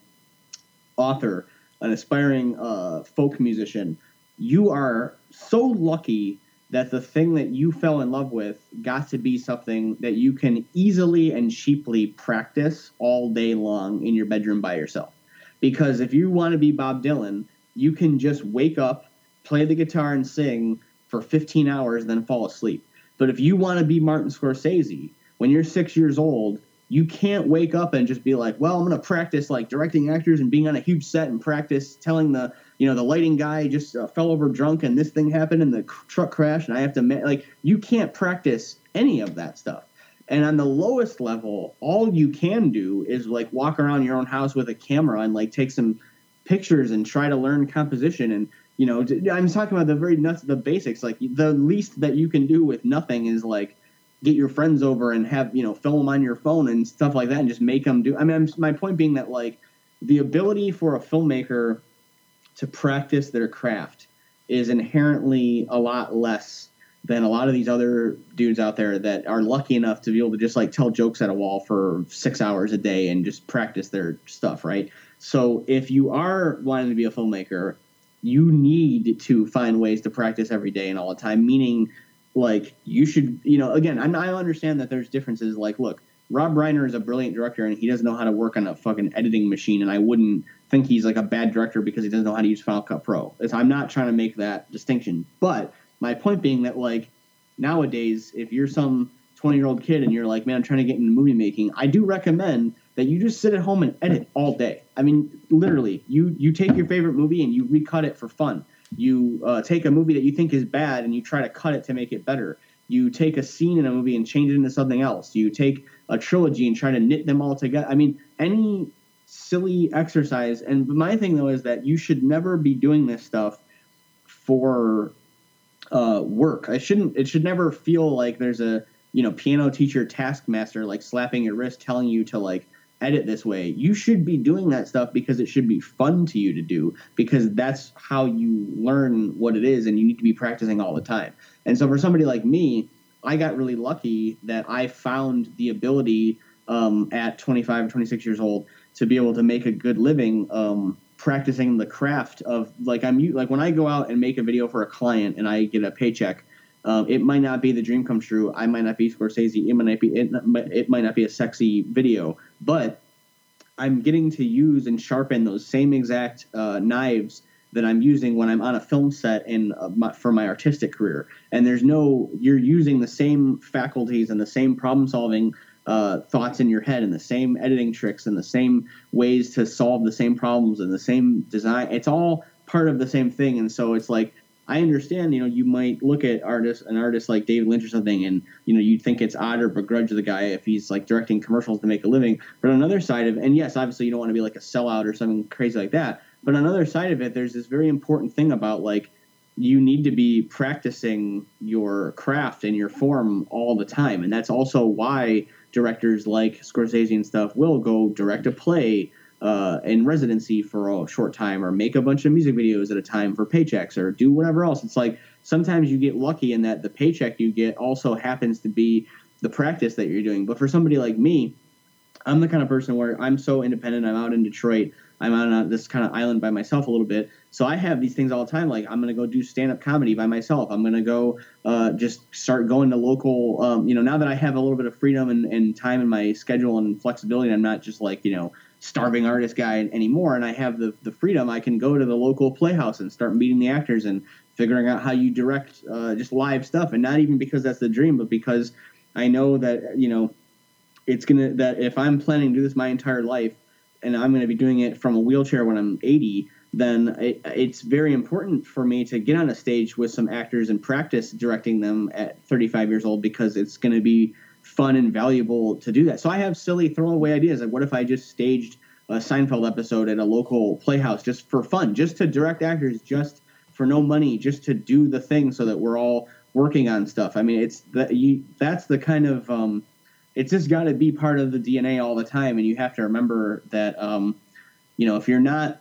author, an aspiring uh, folk musician, you are so lucky that the thing that you fell in love with got to be something that you can easily and cheaply practice all day long in your bedroom by yourself. Because if you want to be Bob Dylan, you can just wake up, play the guitar, and sing for 15 hours, then fall asleep. But if you want to be Martin Scorsese, when you're six years old, you can't wake up and just be like, well, I'm going to practice like directing actors and being on a huge set and practice telling the, you know, the lighting guy just uh, fell over drunk and this thing happened and the truck crashed and I have to, ma-. like, you can't practice any of that stuff. And on the lowest level, all you can do is like walk around your own house with a camera and like take some pictures and try to learn composition and you know, I'm talking about the very nuts, the basics. Like the least that you can do with nothing is like get your friends over and have you know film on your phone and stuff like that, and just make them do. I mean, I'm, my point being that like the ability for a filmmaker to practice their craft is inherently a lot less than a lot of these other dudes out there that are lucky enough to be able to just like tell jokes at a wall for six hours a day and just practice their stuff, right? So if you are wanting to be a filmmaker you need to find ways to practice every day and all the time. Meaning, like you should, you know, again, I, I understand that there's differences. Like, look, Rob Reiner is a brilliant director and he doesn't know how to work on a fucking editing machine, and I wouldn't think he's like a bad director because he doesn't know how to use Final Cut Pro. It's, I'm not trying to make that distinction, but my point being that like nowadays, if you're some 20 year old kid and you're like, man, I'm trying to get into movie making, I do recommend that you just sit at home and edit all day. I mean, literally, you you take your favorite movie and you recut it for fun. You uh, take a movie that you think is bad and you try to cut it to make it better. You take a scene in a movie and change it into something else. You take a trilogy and try to knit them all together. I mean, any silly exercise. And my thing though is that you should never be doing this stuff for uh, work. I shouldn't. It should never feel like there's a you know piano teacher taskmaster like slapping your wrist telling you to like edit this way. You should be doing that stuff because it should be fun to you to do because that's how you learn what it is and you need to be practicing all the time. And so for somebody like me, I got really lucky that I found the ability um, at 25, 26 years old to be able to make a good living um, practicing the craft of like I'm like when I go out and make a video for a client and I get a paycheck. Um, it might not be the dream come true. I might not be Scorsese. It might not be it, it might not be a sexy video, but I'm getting to use and sharpen those same exact uh, knives that I'm using when I'm on a film set in uh, for my artistic career. And there's no you're using the same faculties and the same problem solving uh, thoughts in your head and the same editing tricks and the same ways to solve the same problems and the same design. It's all part of the same thing. And so it's like I understand, you know, you might look at artists, an artist like David Lynch or something, and you know, you'd think it's odd or begrudge the guy if he's like directing commercials to make a living. But on another side of, and yes, obviously you don't want to be like a sellout or something crazy like that. But on another side of it, there's this very important thing about like you need to be practicing your craft and your form all the time. And that's also why directors like Scorsese and stuff will go direct a play uh, in residency for a short time or make a bunch of music videos at a time for paychecks or do whatever else. It's like sometimes you get lucky in that the paycheck you get also happens to be the practice that you're doing. But for somebody like me, I'm the kind of person where I'm so independent. I'm out in Detroit. I'm on a, this kind of island by myself a little bit. So I have these things all the time. Like I'm going to go do stand up comedy by myself. I'm going to go uh, just start going to local. Um, you know, now that I have a little bit of freedom and, and time in my schedule and flexibility, I'm not just like you know starving artist guy anymore. And I have the the freedom. I can go to the local playhouse and start meeting the actors and figuring out how you direct uh, just live stuff. And not even because that's the dream, but because I know that you know it's gonna that if I'm planning to do this my entire life and I'm going to be doing it from a wheelchair when I'm 80 then it, it's very important for me to get on a stage with some actors and practice directing them at 35 years old because it's going to be fun and valuable to do that. So I have silly throwaway ideas. Like, what if I just staged a Seinfeld episode at a local playhouse just for fun, just to direct actors, just for no money, just to do the thing so that we're all working on stuff. I mean, it's that you, that's the kind of, um, it's just got to be part of the DNA all the time. And you have to remember that, um, you know, if you're not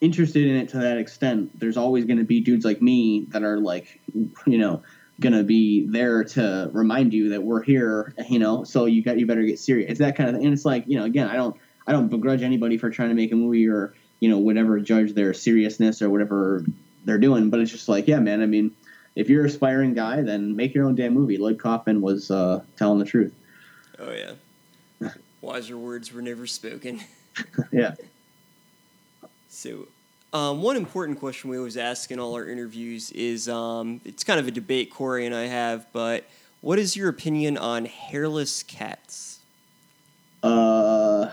interested in it to that extent, there's always going to be dudes like me that are like, you know, going to be there to remind you that we're here, you know. So you got you better get serious. It's that kind of thing. And it's like, you know, again, I don't I don't begrudge anybody for trying to make a movie or you know whatever judge their seriousness or whatever they're doing. But it's just like, yeah, man. I mean, if you're an aspiring guy, then make your own damn movie. Lloyd Kaufman was uh, telling the truth. Oh yeah, wiser words were never spoken. yeah. So, um, one important question we always ask in all our interviews is um, it's kind of a debate Corey and I have, but what is your opinion on hairless cats? Uh,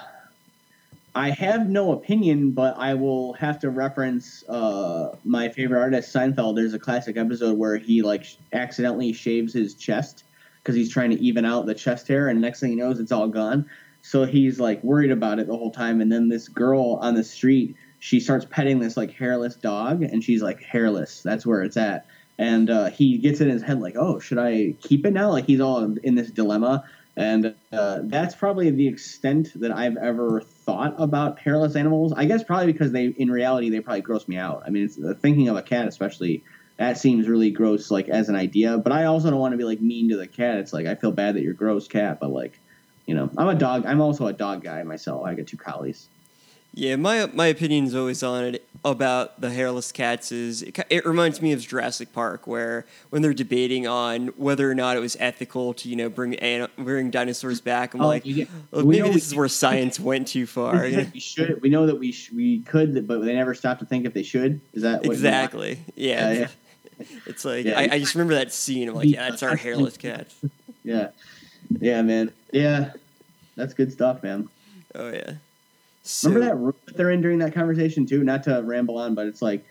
I have no opinion, but I will have to reference uh, my favorite artist, Seinfeld. There's a classic episode where he like accidentally shaves his chest because he's trying to even out the chest hair, and next thing he knows, it's all gone. So he's like worried about it the whole time, and then this girl on the street she starts petting this like hairless dog, and she's like hairless. That's where it's at. And uh, he gets it in his head like, oh, should I keep it now? Like he's all in this dilemma. And uh, that's probably the extent that I've ever thought about hairless animals. I guess probably because they, in reality, they probably gross me out. I mean, it's, uh, thinking of a cat, especially, that seems really gross, like as an idea. But I also don't want to be like mean to the cat. It's like I feel bad that you're gross, cat. But like, you know, I'm a dog. I'm also a dog guy myself. I got two collies. Yeah, my my opinion is always on it about the hairless cats is it, it, reminds me of Jurassic Park, where when they're debating on whether or not it was ethical to you know bring bring dinosaurs back, I'm oh, like, get, well, maybe this is where science went too far. we should. We know that we sh- we could, but they never stopped to think if they should. Is that exactly? Yeah. Uh, yeah. It's like yeah. I, I, just remember that scene. I'm like, yeah, that's our hairless cats. yeah, yeah, man. Yeah, that's good stuff, man. Oh yeah. So, Remember that room that they're in during that conversation too? Not to ramble on, but it's like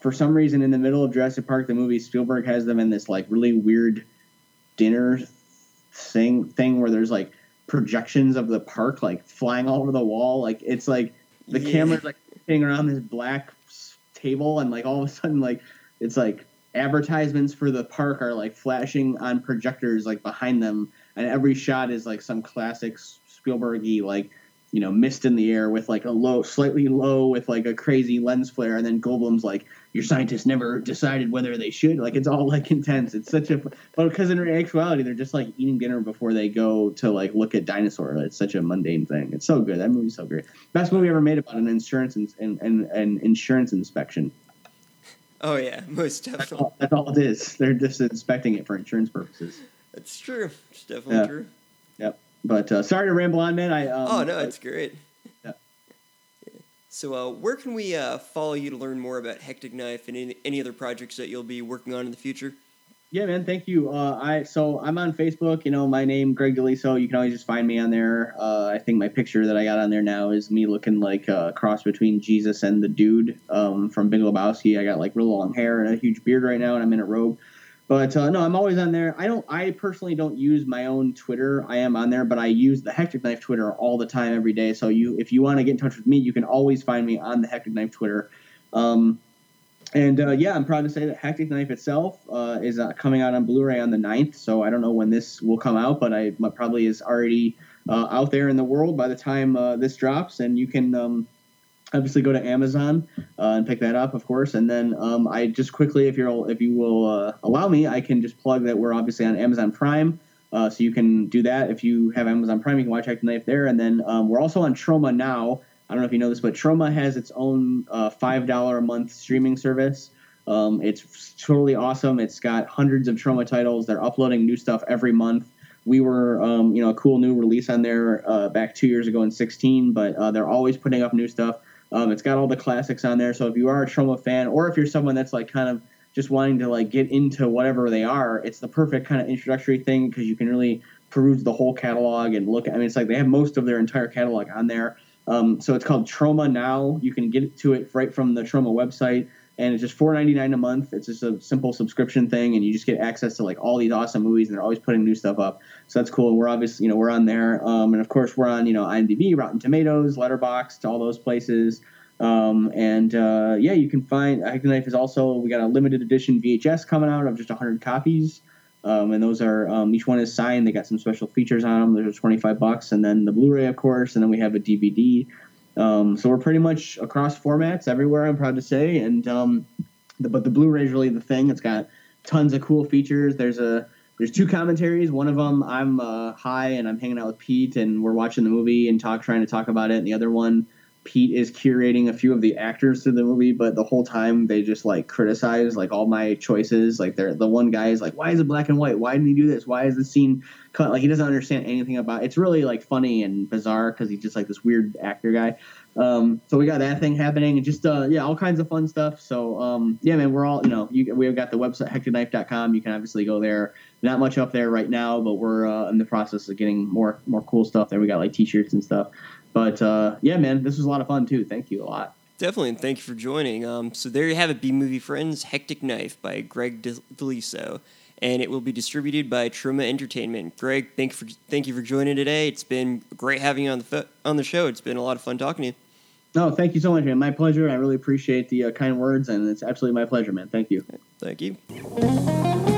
for some reason in the middle of Jurassic Park, the movie Spielberg has them in this like really weird dinner thing thing where there's like projections of the park like flying all over the wall. Like it's like the yeah. camera's like sitting around this black table and like all of a sudden like it's like advertisements for the park are like flashing on projectors like behind them and every shot is like some classic Spielbergy like you know, mist in the air with like a low, slightly low with like a crazy lens flare, and then Goldblum's like, your scientists never decided whether they should. Like it's all like intense. It's such a, but because in actuality they're just like eating dinner before they go to like look at dinosaur It's such a mundane thing. It's so good. That movie's so great. Best movie ever made about an insurance and and insurance inspection. Oh yeah, most definitely. That's all, that's all, it is. They're just inspecting it for insurance purposes. That's true. It's definitely yeah. true. Yep. But uh, sorry to ramble on, man. I um, oh no, it's great. Yeah. So, uh, where can we uh, follow you to learn more about Hectic Knife and any, any other projects that you'll be working on in the future? Yeah, man. Thank you. Uh, I so I'm on Facebook. You know, my name Greg Deliso. You can always just find me on there. Uh, I think my picture that I got on there now is me looking like a cross between Jesus and the dude um, from Big Lebowski. I got like real long hair and a huge beard right now, and I'm in a robe. But uh, no, I'm always on there. I don't. I personally don't use my own Twitter. I am on there, but I use the Hectic Knife Twitter all the time, every day. So you, if you want to get in touch with me, you can always find me on the Hectic Knife Twitter. Um, and uh, yeah, I'm proud to say that Hectic Knife itself uh, is uh, coming out on Blu-ray on the 9th. So I don't know when this will come out, but I probably is already uh, out there in the world by the time uh, this drops. And you can um, obviously go to Amazon uh, and pick that up, of course. And then um, I just quickly, if you're if you will allow me, I can just plug that we're obviously on Amazon Prime. so you can do that if you have Amazon Prime. You can watch Hectic Knife there, and then um, we're also on Troma now. I don't know if you know this, but Troma has its own uh, five dollar a month streaming service. Um, it's totally awesome. It's got hundreds of Troma titles. They're uploading new stuff every month. We were, um, you know, a cool new release on there uh, back two years ago in 16, but uh, they're always putting up new stuff. Um, it's got all the classics on there. So if you are a Troma fan, or if you're someone that's like kind of just wanting to like get into whatever they are, it's the perfect kind of introductory thing because you can really peruse the whole catalog and look. I mean, it's like they have most of their entire catalog on there. Um, so it's called Troma Now. You can get to it right from the Troma website, and it's just four ninety nine a month. It's just a simple subscription thing, and you just get access to like all these awesome movies, and they're always putting new stuff up. So that's cool. We're obviously you know we're on there, um, and of course we're on you know IMDb, Rotten Tomatoes, Letterboxd, all those places. Um, and uh, yeah, you can find Hectic Knife is also we got a limited edition VHS coming out of just hundred copies. Um, and those are um, each one is signed. They got some special features on them. There's 25 bucks, and then the Blu-ray, of course, and then we have a DVD. Um, so we're pretty much across formats everywhere. I'm proud to say, and um, the, but the Blu-ray is really the thing. It's got tons of cool features. There's a there's two commentaries. One of them I'm uh, high and I'm hanging out with Pete, and we're watching the movie and talk trying to talk about it. And the other one Pete is curating a few of the actors to the movie, but the whole time they just like criticize like all my choices. Like they're the one guy is like, why is it black and white? Why didn't he do this? Why is the scene cut? Like he doesn't understand anything about. It's really like funny and bizarre because he's just like this weird actor guy. Um, so we got that thing happening and just uh, yeah, all kinds of fun stuff. So um, yeah, man, we're all you know, you, we've got the website hecticknife.com. You can obviously go there. Not much up there right now, but we're uh, in the process of getting more more cool stuff there. We got like t-shirts and stuff. But uh, yeah, man, this was a lot of fun too. Thank you a lot. Definitely, and thank you for joining. Um, so there you have it, B Movie Friends, Hectic Knife by Greg Deliso, and it will be distributed by Troma Entertainment. Greg, thank you for thank you for joining today. It's been great having you on the on the show. It's been a lot of fun talking to you. No, thank you so much, man. My pleasure. I really appreciate the uh, kind words, and it's absolutely my pleasure, man. Thank you. Thank you.